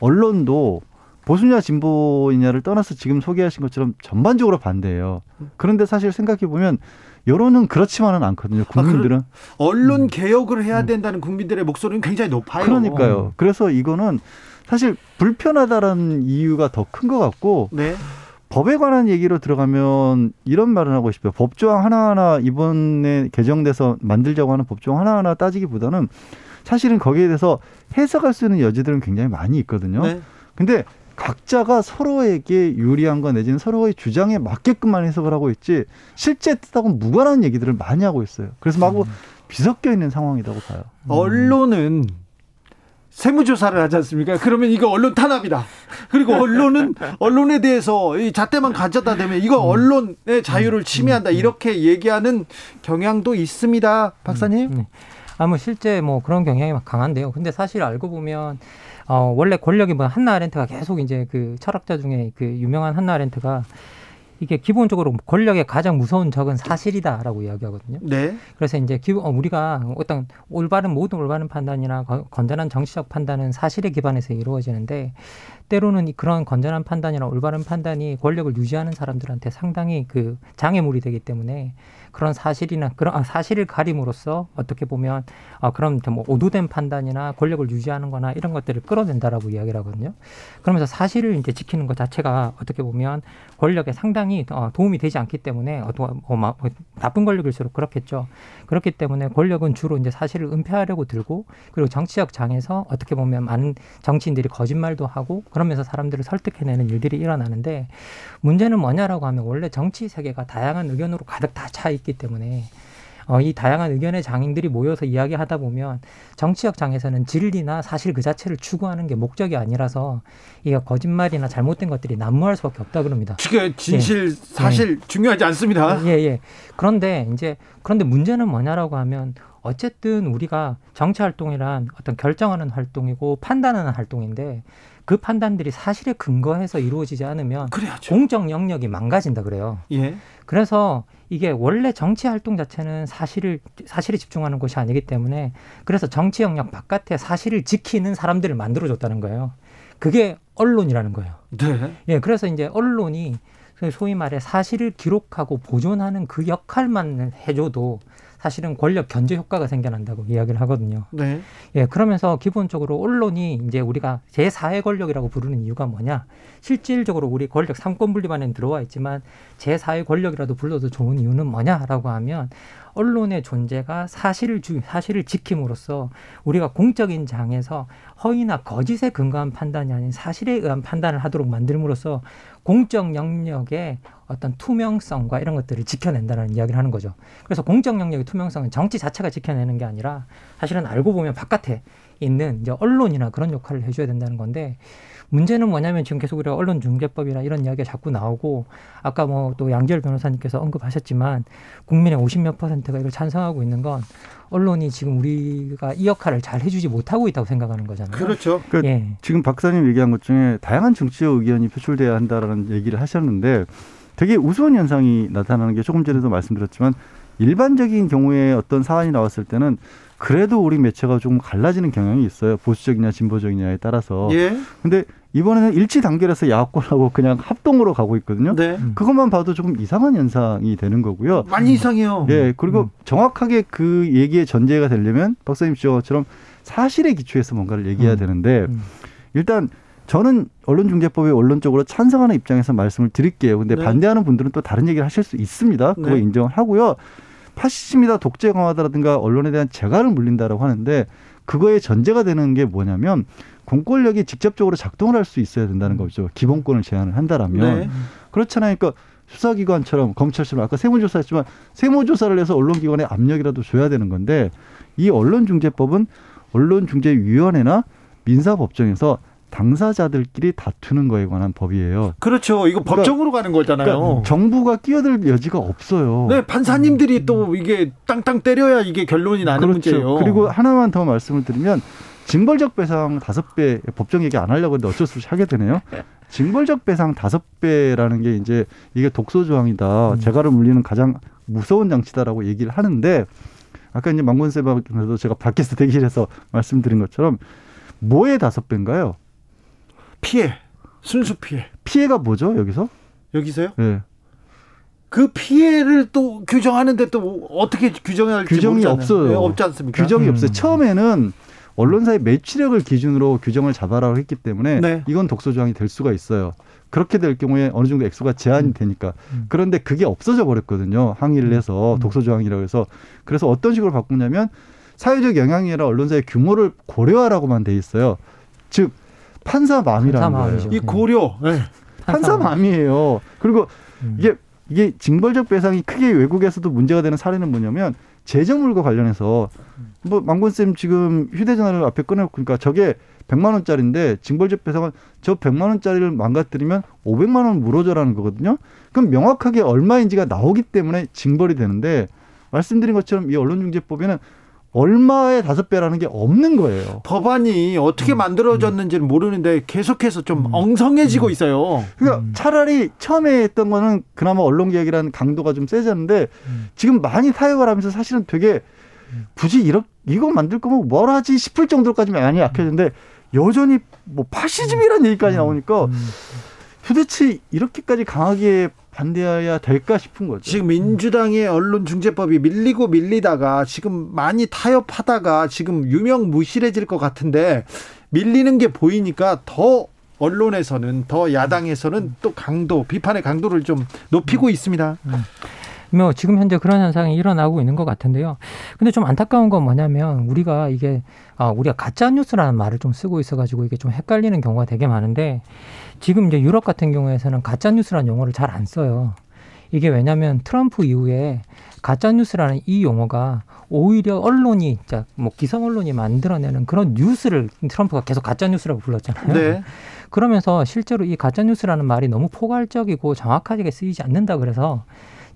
언론도 보수냐 진보이냐를 떠나서 지금 소개하신 것처럼 전반적으로 반대예요. 그런데 사실 생각해 보면 여론은 그렇지만은 않거든요. 국민들은 아, 언론 음. 개혁을 해야 음. 된다는 국민들의 목소리는 굉장히 높아요. 그러니까요. 그래서 이거는 사실 불편하다라는 이유가 더 큰 것 같고 네. 법에 관한 얘기로 들어가면 이런 말을 하고 싶어요. 법조항 하나하나 이번에 개정돼서 만들자고 하는 법조항 하나하나 따지기보다는 사실은 거기에 대해서 해석할 수 있는 여지들은 굉장히 많이 있거든요. 네. 근데 각자가 서로에게 유리한 거 내지는 서로의 주장에 맞게끔만 해석을 하고 있지 실제 뜻하고는 무관한 얘기들을 많이 하고 있어요. 그래서 마구 음. 비섞여 있는 상황이라고 봐요. 음. 언론은 세무조사를 하지 않습니까? 그러면 이거 언론 탄압이다. 그리고 언론은 언론에 대해서 이 잣대만 가져다 대면 이거 음. 언론의 자유를 침해한다. 이렇게 얘기하는 경향도 있습니다. 박사님. 네. 아, 뭐 실제 뭐 그런 경향이 강한데요. 근데 사실 알고 보면 어, 원래 권력이 뭐 한나 아렌트가 계속 이제 그 철학자 중에 그 유명한 한나 아렌트가 이게 기본적으로 권력의 가장 무서운 적은 사실이다라고 이야기하거든요. 네. 그래서 이제 기 본 어, 우리가 어떤 올바른 모든 올바른 판단이나 건전한 정치적 판단은 사실에 기반해서 이루어지는데 때로는 그런 건전한 판단이나 올바른 판단이 권력을 유지하는 사람들한테 상당히 그 장애물이 되기 때문에 그런 사실이나 그런 아, 사실을 가림으로써 어떻게 보면 아, 그럼 뭐 오도된 판단이나 권력을 유지하는 거나 이런 것들을 끌어낸다라고 이야기를 하거든요. 그러면서 사실을 이제 지키는 것 자체가 어떻게 보면 권력에 상당히 어, 도움이 되지 않기 때문에 어, 뭐, 뭐, 나쁜 권력일수록 그렇겠죠. 그렇기 때문에 권력은 주로 이제 사실을 은폐하려고 들고 그리고 정치적 장에서 어떻게 보면 많은 정치인들이 거짓말도 하고 그러면서 사람들을 설득해내는 일들이 일어나는데 문제는 뭐냐라고 하면 원래 정치 세계가 다양한 의견으로 가득 다 차 있기 때문에 어, 이 다양한 의견의 장인들이 모여서 이야기하다 보면 정치적 장에서는 진리나 사실 그 자체를 추구하는 게 목적이 아니라서 이게 거짓말이나 잘못된 것들이 난무할 수밖에 없다 그럽니다. 그게 진실 예. 사실 예. 중요하지 않습니다. 예, 예. 그런데 이제 그런데 문제는 뭐냐라고 하면 어쨌든 우리가 정치 활동이란 어떤 결정하는 활동이고 판단하는 활동인데 그 판단들이 사실에 근거해서 이루어지지 않으면 그래야죠. 공적 영역이 망가진다 그래요. 예. 그래서 이게 원래 정치 활동 자체는 사실을 사실에 집중하는 것이 아니기 때문에 그래서 정치 영역 바깥에 사실을 지키는 사람들을 만들어 줬다는 거예요. 그게 언론이라는 거예요. 네. 예, 그래서 이제 언론이 소위 말해 사실을 기록하고 보존하는 그 역할만 해줘도 사실은 권력 견제 효과가 생겨난다고 이야기를 하거든요. 네. 예, 그러면서 기본적으로 언론이 이제 우리가 제4의 권력이라고 부르는 이유가 뭐냐? 실질적으로 우리 권력 삼권 분립안에 들어와 있지만 제4의 권력이라도 불러도 좋은 이유는 뭐냐라고 하면 언론의 존재가 사실을 주, 사실을 지킴으로써 우리가 공적인 장에서 허위나 거짓에 근거한 판단이 아닌 사실에 의한 판단을 하도록 만들므로써 공적 영역의 어떤 투명성과 이런 것들을 지켜낸다는 이야기를 하는 거죠. 그래서 공적 영역의 투명성은 정치 자체가 지켜내는 게 아니라 사실은 알고 보면 바깥에 있는 이제 언론이나 그런 역할을 해줘야 된다는 건데 문제는 뭐냐면 지금 계속 우리가 언론중재법이나 이런 이야기가 자꾸 나오고 아까 뭐 또 양지열 변호사님께서 언급하셨지만 국민의 50몇 퍼센트가 이걸 찬성하고 있는 건 언론이 지금 우리가 이 역할을 잘 해주지 못하고 있다고 생각하는 거잖아요. 그렇죠. 그러니까 예. 지금 박사님 얘기한 것 중에 다양한 정치적 의견이 표출돼야 한다라는 얘기를 하셨는데 되게 우스운 현상이 나타나는 게 조금 전에도 말씀드렸지만 일반적인 경우에 어떤 사안이 나왔을 때는 그래도 우리 매체가 조금 갈라지는 경향이 있어요. 보수적이냐 진보적이냐에 따라서. 예. 근데 이번에는 일치 단결해서 야권하고 그냥 합동으로 가고 있거든요. 네. 그것만 봐도 조금 이상한 현상이 되는 거고요. 많이 이상해요. 예. 그리고 음. 정확하게 그 얘기의 전제가 되려면 박사님 지적처럼 사실에 기초해서 뭔가를 얘기해야 음. 되는데 음. 일단 저는 언론중재법에 원론적으로 찬성하는 입장에서 말씀을 드릴게요. 근데 네. 반대하는 분들은 또 다른 얘기를 하실 수 있습니다. 그거 네. 인정을 하고요. 파시즘이다, 독재 강화다라든가 언론에 대한 재갈을 물린다라고 하는데 그거의 전제가 되는 게 뭐냐면 공권력이 직접적으로 작동을 할 수 있어야 된다는 거죠. 기본권을 제한을 한다라면 네. 그렇잖아요. 그러니까 수사기관처럼 검찰처럼 아까 세무조사했지만 세무조사를 해서 언론기관에 압력이라도 줘야 되는 건데 이 언론중재법은 언론중재위원회나 민사법정에서 당사자들끼리 다투는 거에 관한 법이에요. 그렇죠. 이거 그러니까, 법정으로 가는 거잖아요. 그러니까 정부가 끼어들 여지가 없어요. 네, 판사님들이 또 이게 땅땅 때려야 이게 결론이 나는 그렇죠. 문제예요. 그리고 하나만 더 말씀을 드리면 징벌적 배상 다섯 배 법정 얘기 안 하려고 했는데 어쩔 수 없이 하게 되네요. 징벌적 배상 다섯 배라는 게 이제 이게 독소 조항이다. 음. 재가를 물리는 가장 무서운 장치다라고 얘기를 하는데 아까 이제 망건쌤하고도 제가 밖에서 대기실에서 말씀드린 것처럼 뭐의 다섯 배인가요? 피해. 순수 피해. 피해가 뭐죠, 여기서? 여기서요? 네. 그 피해를 또 규정하는데 또 어떻게 규정해야 할지 규정이 없어요. 네, 없지 않습니까? 규정이 음. 없어요. 처음에는 언론사의 매출액을 기준으로 규정을 잡아라고 했기 때문에 네. 이건 독소 조항이 될 수가 있어요. 그렇게 될 경우에 어느 정도 액수가 제한이 음. 되니까. 음. 그런데 그게 없어져 버렸거든요. 항의를 해서 음. 독소 조항이라고 해서. 그래서 어떤 식으로 바꾸냐면 사회적 영향이라 언론사의 규모를 고려하라고만 돼 있어요. 즉 판사 마음이라는 판사 거예요. 이 고려. 네. 판사 마음이에요. 그리고 음. 이게 이게 징벌적 배상이 크게 외국에서도 문제가 되는 사례는 뭐냐면 재정물과 관련해서 뭐 망건 쌤 지금 휴대전화를 앞에 꺼내놓고 그러니까 저게 100만 원짜리인데 징벌적 배상은 저 100만 원짜리를 망가뜨리면 500만 원 물어줘라는 거거든요. 그럼 명확하게 얼마인지가 나오기 때문에 징벌이 되는데 말씀드린 것처럼 이 언론중재법에는 얼마의 다섯 배라는 게 없는 거예요. 법안이 어떻게 음. 만들어졌는지는 모르는데 계속해서 좀 음. 엉성해지고 음. 있어요. 그러니까 음. 차라리 처음에 했던 거는 그나마 언론 개혁이라는 강도가 좀 세졌는데 음. 지금 많이 타협을 하면서 사실은 되게 굳이 이렇게 이거 만들 거면 뭘 하지 싶을 정도까지 많이 약해졌는데 여전히 뭐 파시즘이라는 얘기까지 나오니까 도대체 이렇게까지 강하게 반대해야 될까 싶은 거죠. 지금 민주당의 언론 중재법이 밀리고 밀리다가 지금 많이 타협하다가 지금 유명 무실해질 것 같은데 밀리는 게 보이니까 더 언론에서는 더 야당에서는 또 강도 비판의 강도를 좀 높이고 음. 있습니다. 음. 뭐 지금 현재 그런 현상이 일어나고 있는 것 같은데요. 근데 좀 안타까운 건 뭐냐면 우리가 이게 아 우리가 가짜 뉴스라는 말을 좀 쓰고 있어가지고 이게 좀 헷갈리는 경우가 되게 많은데 지금 이제 유럽 같은 경우에서는 가짜 뉴스라는 용어를 잘 안 써요. 이게 왜냐하면 트럼프 이후에 가짜 뉴스라는 이 용어가 오히려 언론이 뭐 기성 언론이 만들어내는 그런 뉴스를 트럼프가 계속 가짜 뉴스라고 불렀잖아요. 네. 그러면서 실제로 이 가짜 뉴스라는 말이 너무 포괄적이고 정확하게 쓰이지 않는다 그래서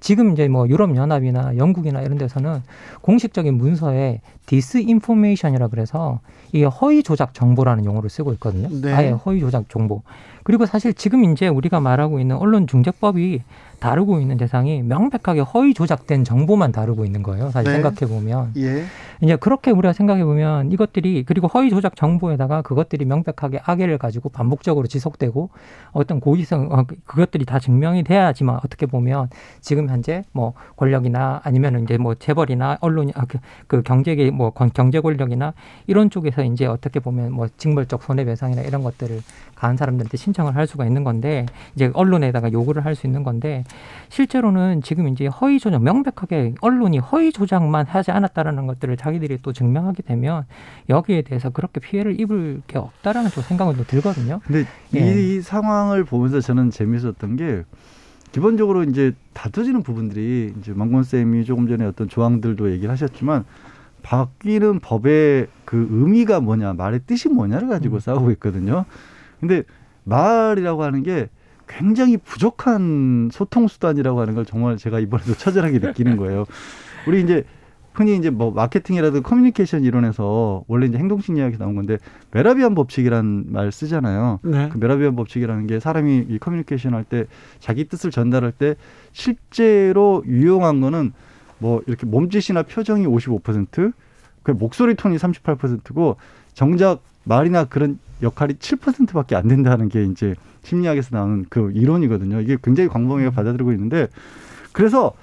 지금 이제 뭐 유럽 연합이나 영국이나 이런 데서는 공식적인 문서에 disinformation이라 그래서 이게 허위 조작 정보라는 용어를 쓰고 있거든요. 네. 아예 허위 조작 정보. 그리고 사실 지금 이제 우리가 말하고 있는 언론 중재법이 다루고 있는 대상이 명백하게 허위 조작된 정보만 다루고 있는 거예요. 사실 네. 생각해 보면 예. 이제 그렇게 우리가 생각해 보면 이것들이 그리고 허위 조작 정보에다가 그것들이 명백하게 악의를 가지고 반복적으로 지속되고 어떤 고의성 어, 그것들이 다 증명이 돼야지만 어떻게 보면 지금 현재 뭐 권력이나 아니면 이제 뭐 재벌이나 언론이 아, 그, 그 경제계 뭐 경제 권력이나 이런 쪽에서 이제 어떻게 보면 뭐 징벌적 손해배상이나 이런 것들을 가한 사람들한테 신청을 할 수가 있는 건데 이제 언론에다가 요구를 할 수 있는 건데 실제로는 지금 이제 허위 조작 명백하게 언론이 허위 조작만 하지 않았다라는 것들을 자기들이 또 증명하게 되면 여기에 대해서 그렇게 피해를 입을 게 없다라는 또 생각은 또 들거든요. 근데 예. 이 상황을 보면서 저는 재미있었던 게 기본적으로 이제 다투지는 부분들이 이제 망건 쌤이 조금 전에 어떤 조항들도 얘기를 하셨지만 바뀌는 법의 그 의미가 뭐냐, 말의 뜻이 뭐냐를 가지고 음. 싸우고 있거든요. 근데 말이라고 하는 게 굉장히 부족한 소통 수단이라고 하는 걸 정말 제가 이번에도 처절하게 느끼는 거예요. 우리 이제 흔히 이제 뭐 마케팅이라든 커뮤니케이션 이론에서 원래 이제 행동심 리학에서 나온 건데 메라비안 법칙이라는 말 쓰잖아요. 네. 그 메라비안 법칙이라는 게 사람이 이 커뮤니케이션 할 때 자기 뜻을 전달할 때 실제로 유용한 거는 뭐 이렇게 몸짓이나 표정이 55%, 그 목소리 톤이 38%고 정작 말이나 그런 역할이 7%밖에 안 된다는 게 이제 심리학에서 나오는 그 이론이거든요. 이게 굉장히 광범위하게 음. 받아들이고 있는데 그래서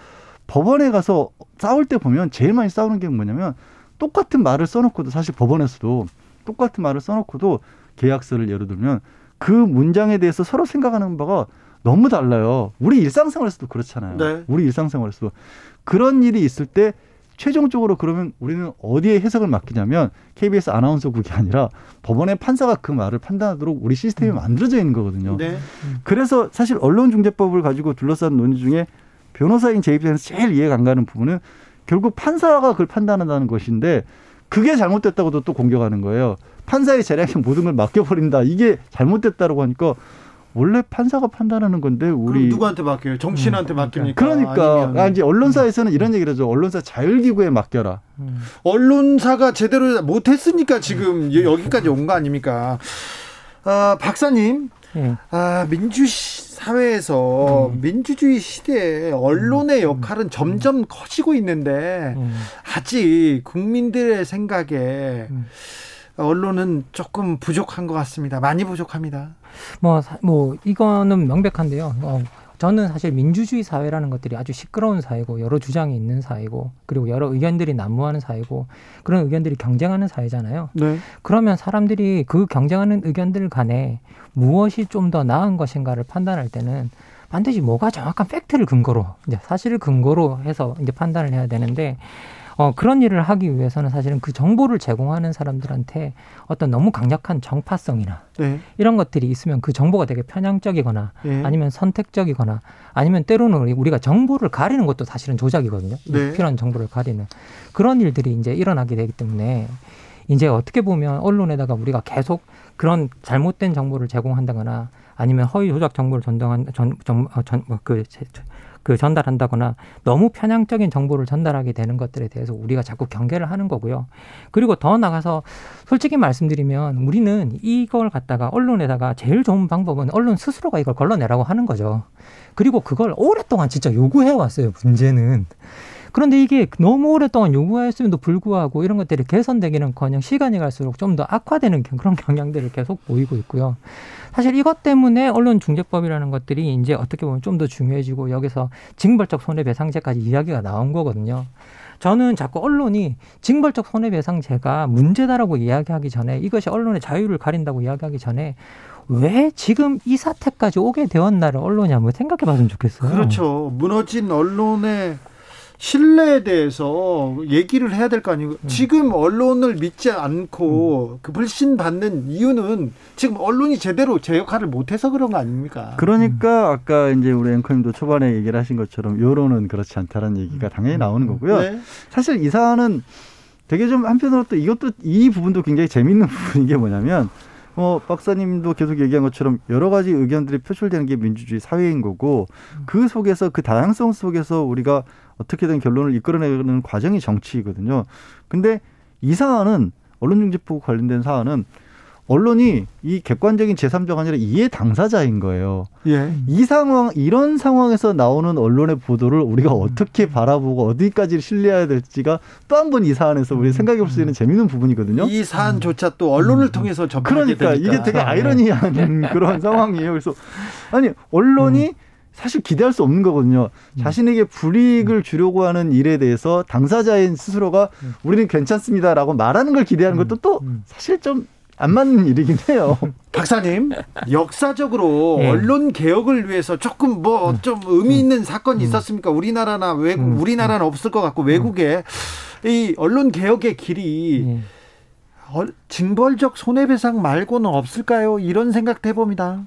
법원에 가서 싸울 때 보면 제일 많이 싸우는 게 뭐냐면 똑같은 말을 써놓고도 사실 법원에서도 똑같은 말을 써놓고도 계약서를 예를 들면 그 문장에 대해서 서로 생각하는 바가 너무 달라요. 우리 일상생활에서도 그렇잖아요. 네. 우리 일상생활에서도 그런 일이 있을 때 최종적으로 그러면 우리는 어디에 해석을 맡기냐면 KBS 아나운서국이 아니라 법원의 판사가 그 말을 판단하도록 우리 시스템이 음. 만들어져 있는 거거든요. 네. 그래서 사실 언론중재법을 가지고 둘러싼 논의 중에 변호사인 제 입장에서 제일 이해가 안 가는 부분은 결국 판사가 그걸 판단한다는 것인데 그게 잘못됐다고도 또 공격하는 거예요. 판사의 재량에 모든 걸 맡겨버린다. 이게 잘못됐다라고 하니까 원래 판사가 판단하는 건데 우리 누구한테 맡겨요? 정치인한테 음. 맡깁니까? 그러니까 아니면... 아, 이제 언론사에서는 음. 이런 얘기를 하죠. 언론사 자율기구에 맡겨라. 음. 언론사가 제대로 못했으니까 지금 여기까지 온 거 아닙니까? 아, 박사님, 네. 아 민주 사회에서 음. 민주주의 시대에 언론의 음. 역할은 점점 커지고 있는데 음. 아직 국민들의 생각에 언론은 조금 부족한 것 같습니다. 많이 부족합니다. 뭐, 뭐, 이거는 명백한데요. 어, 저는 사실 민주주의 사회라는 것들이 아주 시끄러운 사회고, 여러 주장이 있는 사회고, 그리고 여러 의견들이 난무하는 사회고, 그런 의견들이 경쟁하는 사회잖아요. 네. 그러면 사람들이 그 경쟁하는 의견들 간에 무엇이 좀 더 나은 것인가를 판단할 때는 반드시 뭐가 정확한 팩트를 근거로, 이제 사실을 근거로 해서 이제 판단을 해야 되는데, 어, 그런 일을 하기 위해서는 사실은 그 정보를 제공하는 사람들한테 어떤 너무 강력한 정파성이나 네. 이런 것들이 있으면 그 정보가 되게 편향적이거나 네. 아니면 선택적이거나 아니면 때로는 우리가 정보를 가리는 것도 사실은 조작이거든요. 네. 필요한 정보를 가리는 그런 일들이 이제 일어나게 되기 때문에 이제 어떻게 보면 언론에다가 우리가 계속 그런 잘못된 정보를 제공한다거나 아니면 허위 조작 정보를 전동한 전, 전, 어, 전, 뭐 그, 그 전달한다거나 너무 편향적인 정보를 전달하게 되는 것들에 대해서 우리가 자꾸 경계를 하는 거고요. 그리고 더 나가서 솔직히 말씀드리면 우리는 이걸 갖다가 언론에다가 제일 좋은 방법은 언론 스스로가 이걸 걸러내라고 하는 거죠. 그리고 그걸 오랫동안 진짜 요구해 왔어요. 문제는. 그런데 이게 너무 오랫동안 요구했음에도 불구하고 이런 것들이 개선되기는커녕 시간이 갈수록 좀 더 악화되는 그런 경향들을 계속 보이고 있고요. 사실 이것 때문에 언론중재법이라는 것들이 이제 어떻게 보면 좀 더 중요해지고 여기서 징벌적 손해배상제까지 이야기가 나온 거거든요. 저는 자꾸 언론이 징벌적 손해배상제가 문제다라고 이야기하기 전에 이것이 언론의 자유를 가린다고 이야기하기 전에 왜 지금 이 사태까지 오게 되었나를 언론이 한번 생각해 봤으면 좋겠어요. 그렇죠. 무너진 언론의 신뢰에 대해서 얘기를 해야 될 거 아니고 음. 지금 언론을 믿지 않고 음. 그 불신 받는 이유는 지금 언론이 제대로 제 역할을 못해서 그런 거 아닙니까? 그러니까 음. 아까 이제 우리 앵커님도 초반에 얘기를 하신 것처럼 여론은 그렇지 않다는 얘기가 당연히 나오는 거고요. 네. 사실 이 사안은 되게 좀 한편으로 또 이것도 이 부분도 굉장히 재밌는 부분인 게 뭐냐면 어, 박사님도 계속 얘기한 것처럼 여러 가지 의견들이 표출되는 게 민주주의 사회인 거고 그 속에서 그 다양성 속에서 우리가 어떻게든 결론을 이끌어내는 과정이 정치이거든요. 근데 이 사안은 언론중재법 관련된 사안은 언론이 이 객관적인 제3자가 아니라 이해 당사자인 거예요. 예. 이 상황, 이런 상황에서 나오는 언론의 보도를 우리가 어떻게 바라보고 어디까지 신뢰해야 될지가 또 한 번 이 사안에서 우리 생각해 볼 수 있는 재미있는 부분이거든요. 이 사안조차 또 언론을 음. 통해서 접하게 그러니까 되니까. 이게 되게 아이러니한 네. 그런 상황이에요. 그래서 아니 언론이 음. 사실 기대할 수 없는 거거든요. 음. 자신에게 불이익을 음. 주려고 하는 일에 대해서 당사자인 스스로가 음. 우리는 괜찮습니다라고 말하는 걸 기대하는 것도 또 사실 좀 안 맞는 일이긴 해요. 박사님, 역사적으로 네. 언론 개혁을 위해서 조금 뭐 좀 의미 있는 사건이 있었습니까? 우리나라나 외국, 우리나라는 없을 것 같고 외국에 이 언론 개혁의 길이 네. 징벌적 손해배상 말고는 없을까요? 이런 생각도 해봅니다.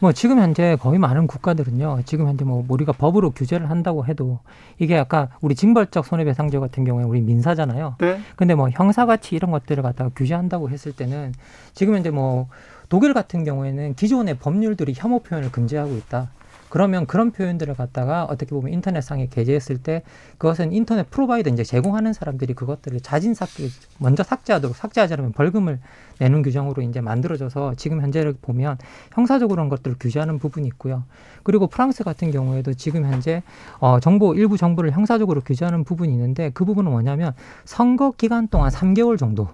뭐 지금 현재 거의 많은 국가들은요. 지금 현재 뭐 우리가 법으로 규제를 한다고 해도 이게 아까 우리 징벌적 손해배상제 같은 경우에 우리 민사잖아요. 네. 근데 뭐 형사가치 이런 것들을 갖다가 규제한다고 했을 때는 지금 현재 뭐 독일 같은 경우에는 기존의 법률들이 혐오 표현을 금지하고 있다. 그러면 그런 표현들을 갖다가 어떻게 보면 인터넷상에 게재했을 때 그것은 인터넷 프로바이더 이제 제공하는 사람들이 그것들을 자진 삭제 먼저 삭제하도록 삭제하지 않으면 벌금을 내는 규정으로 이제 만들어져서 지금 현재를 보면 형사적으로 그런 것들을 규제하는 부분이 있고요. 그리고 프랑스 같은 경우에도 지금 현재 어 정보 일부 정보를 형사적으로 규제하는 부분이 있는데 그 부분은 뭐냐면 선거 기간 동안 3개월 정도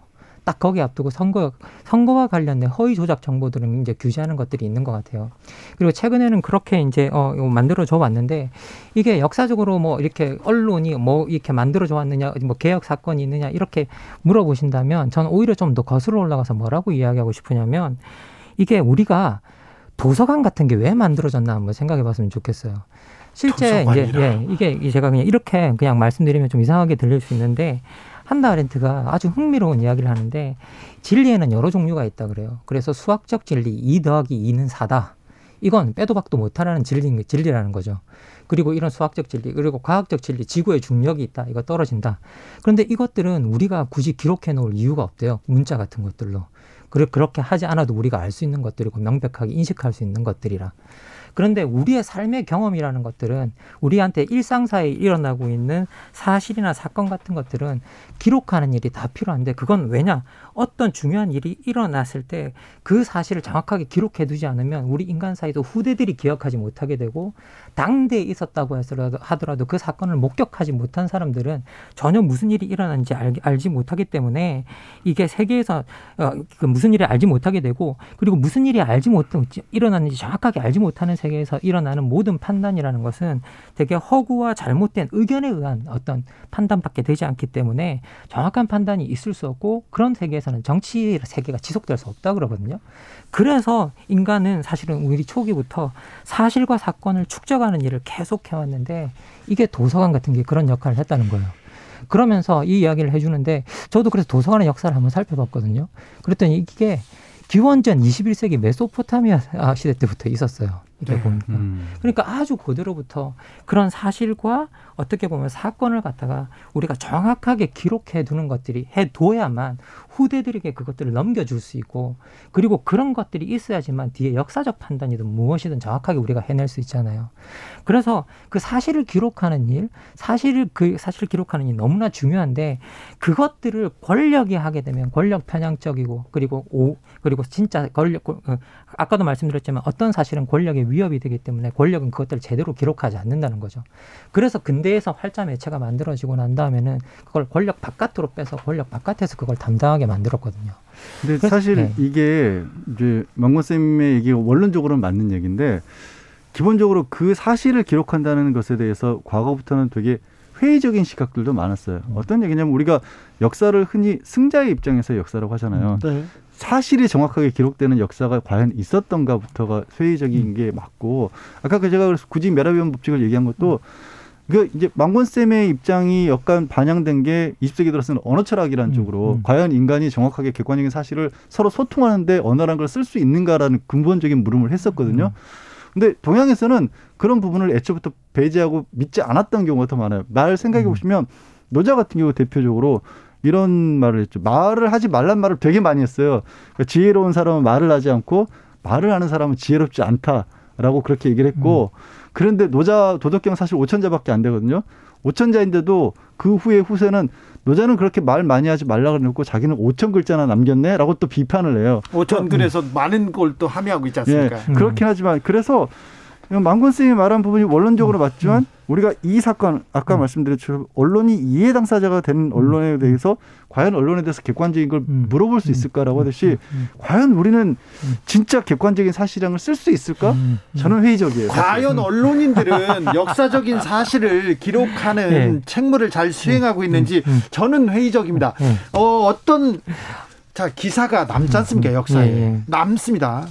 딱 거기 앞두고 선거 선거와 관련된 허위 조작 정보들은 이제 규제하는 것들이 있는 것 같아요. 그리고 최근에는 그렇게 이제 어 만들어 줘 왔는데 이게 역사적으로 뭐 이렇게 언론이 뭐 이렇게 만들어 줘 왔느냐 뭐 개혁 사건이 있느냐 이렇게 물어보신다면 저는 오히려 좀 더 거슬러 올라가서 뭐라고 이야기하고 싶으냐면 이게 우리가 도서관 같은 게 왜 만들어졌나 한번 생각해 봤으면 좋겠어요. 실제 이제 예, 이게 제가 그냥 이렇게 그냥 말씀드리면 좀 이상하게 들릴 수 있는데 한다 아렌트가 아주 흥미로운 이야기를 하는데 진리에는 여러 종류가 있다 그래요. 그래서 수학적 진리 2 더하기 2는 4다. 이건 빼도 박도 못하라는 진리, 진리라는 거죠. 그리고 이런 수학적 진리, 그리고 과학적 진리, 지구의 중력이 있다. 이거 떨어진다. 그런데 이것들은 우리가 굳이 기록해 놓을 이유가 없대요. 문자 같은 것들로. 그렇게 하지 않아도 우리가 알 수 있는 것들이고 명백하게 인식할 수 있는 것들이라. 그런데 우리의 삶의 경험이라는 것들은 우리한테 일상사에 일어나고 있는 사실이나 사건 같은 것들은 기록하는 일이 다 필요한데 그건 왜냐? 어떤 중요한 일이 일어났을 때 그 사실을 정확하게 기록해 두지 않으면 우리 인간 사이도 후대들이 기억하지 못하게 되고 당대에 있었다고 하더라도 그 사건을 목격하지 못한 사람들은 전혀 무슨 일이 일어났는지 알, 알지 못하기 때문에 이게 세계에서 어, 그 무슨 일이 알지 못하게 되고 그리고 무슨 일이 알지 못 일어났는지 정확하게 알지 못하는 세계에서 일어나는 모든 판단이라는 것은 되게 허구와 잘못된 의견에 의한 어떤 판단밖에 되지 않기 때문에 정확한 판단이 있을 수 없고 그런 세계에서는 정치 세계가 지속될 수 없다 그러거든요. 그래서 인간은 사실은 우리 초기부터 사실과 사건을 축적 하는 일을 계속 해왔는데 이게 도서관 같은 게 그런 역할을 했다는 거예요. 그러면서 이 이야기를 해주는데 저도 그래서 도서관의 역사를 한번 살펴봤거든요. 그랬더니 이게 기원전 21세기 메소포타미아 시대 때부터 있었어요. 이게 네. 보니까. 음. 그러니까 아주 고대로부터 그런 사실과 어떻게 보면 사건을 갖다가 우리가 정확하게 기록해 두는 것들이 해 둬야만 후대들에게 그것들을 넘겨줄 수 있고 그리고 그런 것들이 있어야지만 뒤에 역사적 판단이든 무엇이든 정확하게 우리가 해낼 수 있잖아요. 그래서 그 사실을 기록하는 일, 사실을 그 사실을 기록하는 일 너무나 중요한데 그것들을 권력이 하게 되면 권력 편향적이고 그리고 오 그리고 진짜 권력 어, 아까도 말씀드렸지만 어떤 사실은 권력의 위협이 되기 때문에 권력은 그것들을 제대로 기록하지 않는다는 거죠. 그래서 근대에서 활자 매체가 만들어지고 난 다음에는 그걸 권력 바깥으로 빼서 권력 바깥에서 그걸 담당하게 만들었거든요. 근데 사실 네. 이게 이제 망건 쌤의 얘기가 원론적으로는 맞는 얘기인데 기본적으로 그 사실을 기록한다는 것에 대해서 과거부터는 되게 회의적인 시각들도 많았어요. 음. 어떤 얘기냐면 우리가 역사를 흔히 승자의 입장에서 역사라고 하잖아요. 네. 사실이 정확하게 기록되는 역사가 과연 있었던가부터가 회의적인 음. 게 맞고 아까 그 제가 그래서 굳이 메라비언 법칙을 얘기한 것도 그 이제 망건 쌤의 입장이 약간 반영된 게 20세기 들어서는 언어 철학이라는 음, 쪽으로 음. 과연 인간이 정확하게 객관적인 사실을 서로 소통하는데 언어라는 걸쓸 수 있는가라는 근본적인 물음을 했었거든요. 음. 근데 동양에서는 그런 부분을 애초부터 배제하고 믿지 않았던 경우가 더 많아요. 말 생각해 음. 보시면 노자 같은 경우 대표적으로 이런 말을 했죠. 말을 하지 말란 말을 되게 많이 했어요. 그러니까 지혜로운 사람은 말을 하지 않고 말을 하는 사람은 지혜롭지 않다라고 그렇게 얘기를 했고 음. 그런데 노자 도덕경 사실 오천자밖에 안 되거든요. 오천자인데도 그 후에 후세는 노자는 그렇게 말 많이 하지 말라 그러고 자기는 오천 글자나 남겼네라고 또 비판을 해요. 오천 글에서 음. 많은 걸 또 함의하고 있지 않습니까? 예, 그렇긴 하지만 그래서 망건 쌤이 말한 부분이 원론적으로 음. 맞지만 음. 우리가 이 사건 아까 음. 말씀드렸처럼 언론이 이해 당사자가 된 음. 언론에 대해서 과연 언론에 대해서 객관적인 걸 음. 물어볼 수 있을까라고 하듯이 과연 우리는 진짜 객관적인 사실량을 쓸 수 있을까? 저는 회의적이에요. 과연 언론인들은 역사적인 사실을 기록하는 네. 책무를 잘 수행하고 있는지 저는 회의적입니다. 어, 어떤 자 기사가 남지 않습니까 역사에 예, 예. 남습니다.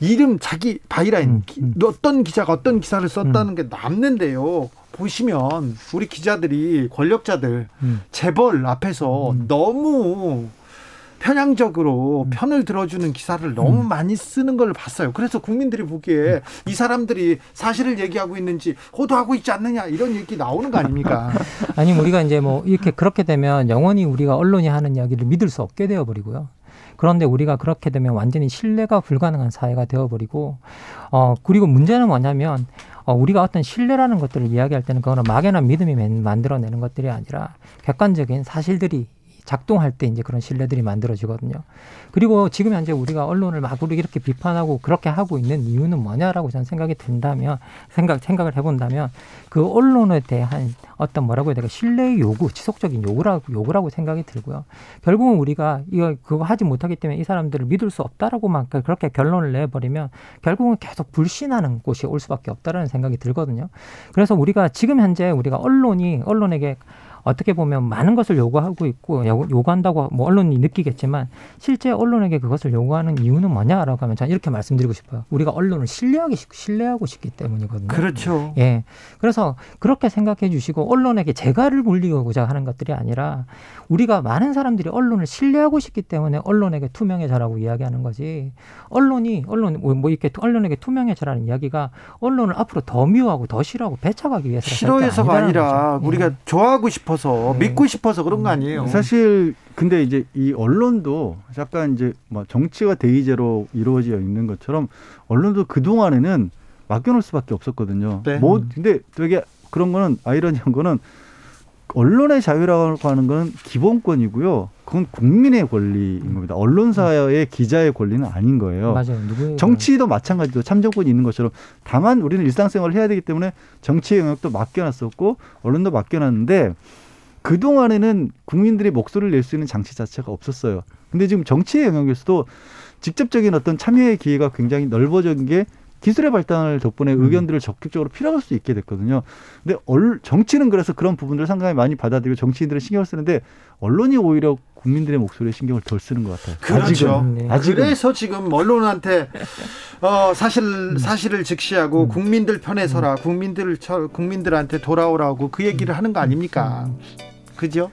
이름 자기 byline 음, 음. 어떤 기자가 어떤 기사를 썼다는 음. 게 남는데요. 보시면 우리 기자들이 권력자들 음. 재벌 앞에서 음. 너무 편향적으로 음. 편을 들어주는 기사를 너무 많이 쓰는 걸 봤어요. 그래서 국민들이 보기에 이 사람들이 사실을 얘기하고 있는지 호도하고 있지 않느냐 이런 얘기 나오는 거 아닙니까? 아니 우리가 이제 뭐 이렇게 그렇게 되면 영원히 우리가 언론이 하는 이야기를 믿을 수 없게 되어 버리고요. 그런데 우리가 그렇게 되면 완전히 신뢰가 불가능한 사회가 되어버리고 어 그리고 문제는 뭐냐면 어, 우리가 어떤 신뢰라는 것들을 이야기할 때는 그거는 막연한 믿음이 만들어내는 것들이 아니라 객관적인 사실들이 작동할 때 이제 그런 신뢰들이 만들어지거든요. 그리고 지금 현재 우리가 언론을 막 우리 이렇게 비판하고 그렇게 하고 있는 이유는 뭐냐라고 저는 생각이 든다면 생각 생각을 해본다면 그 언론에 대한 어떤 뭐라고 해야 될까 신뢰 요구 지속적인 요구라고 요구라고 생각이 들고요. 결국은 우리가 이거 그거 하지 못하기 때문에 이 사람들을 믿을 수 없다라고만 그렇게 결론을 내버리면 결국은 계속 불신하는 곳이 올 수밖에 없다라는 생각이 들거든요. 그래서 우리가 지금 현재 우리가 언론이 언론에게 어떻게 보면 많은 것을 요구하고 있고 요구한다고 뭐 언론이 느끼겠지만 실제 언론에게 그것을 요구하는 이유는 뭐냐라고 하면 저는 이렇게 말씀드리고 싶어요. 우리가 언론을 신뢰하기 신뢰하고 싶기 때문이거든요. 그렇죠. 예. 그래서 그렇게 생각해 주시고 언론에게 재갈을 물리고자 하는 것들이 아니라 우리가 많은 사람들이 언론을 신뢰하고 싶기 때문에 언론에게 투명해져라고 이야기하는 거지. 언론이 언론 뭐, 뭐 이렇게 언론에게 투명해져라는 이야기가 언론을 앞으로 더 미워하고 더 싫어하고 배척하기 위해서 싫어해서가 아니라 거죠. 우리가 예. 좋아하고 싶어 싶어서 네. 믿고 싶어서 그런 거 아니에요. 음. 사실 근데 이제 이 언론도 약간 이제 뭐 정치가 대의제로 이루어져 있는 것처럼 언론도 그 동안에는 맡겨놓을 수밖에 없었거든요. 네. 뭐 근데 되게 그런 거는 아이러니한 거는 언론의 자유라고 하는 건 기본권이고요. 그건 국민의 권리인 겁니다. 언론사의 기자의 권리는 아닌 거예요. 맞아요. 정치도 마찬가지로 참정권이 있는 것처럼 다만 우리는 일상생활을 해야 되기 때문에 정치의 영역도 맡겨놨었고 언론도 맡겨놨는데 그동안에는 국민들이 목소리를 낼 수 있는 장치 자체가 없었어요. 근데 지금 정치의 영역에서도 직접적인 어떤 참여의 기회가 굉장히 넓어진 게 기술의 발달 덕분에 음. 의견들을 적극적으로 필요할 수 있게 됐거든요. 근데 얼, 정치는 그래서 그런 부분들을 상당히 많이 받아들이고 정치인들은 신경을 쓰는데 언론이 오히려 국민들의 목소리에 신경을 덜 쓰는 것 같아요. 그렇죠. 아직은. 아직은. 그래서 지금 언론한테 어, 사실 음. 사실을 직시하고 음. 국민들 편에 서라, 국민들 국민들한테 돌아오라고 그 얘기를 하는 거 아닙니까? 그죠?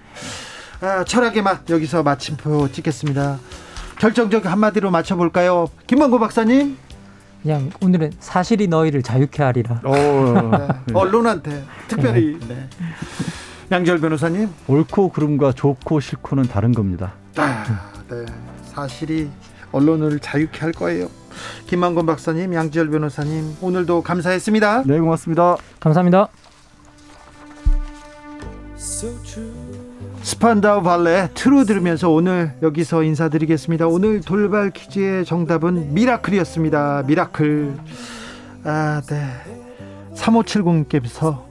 아, 철학의 맛 여기서 마침표 찍겠습니다. 결정적 한마디로 맞춰볼까요? 김만고 박사님. 그냥 오늘은 사실이 너희를 자유케 하리라. 오, 네. 언론한테 특별히. 네. 네. 양절 변호사님. 옳고 그름과 좋고 싫고는 다른 겁니다. 아, 네. 사실이 언론을 자유케 할 거예요. 김만건 박사님, 양지열 변호사님, 오늘도 감사했습니다. 네, 고맙습니다. 감사합니다. Spandau Ballet True 들으면서 오늘 여기서 인사드리겠습니다. 오늘 돌발 퀴즈의 정답은 miracle이었습니다. Miracle. 아, 네. 3570께서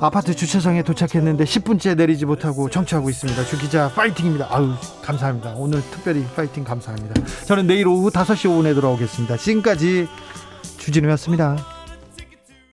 아파트 주차장에 도착했는데 10분째 내리지 못하고 청취하고 있습니다. 주 기자 파이팅입니다. 아유, 감사합니다. 오늘 특별히 파이팅 감사합니다. 저는 내일 오후 5시 5분에 돌아오겠습니다. 지금까지 주진우였습니다.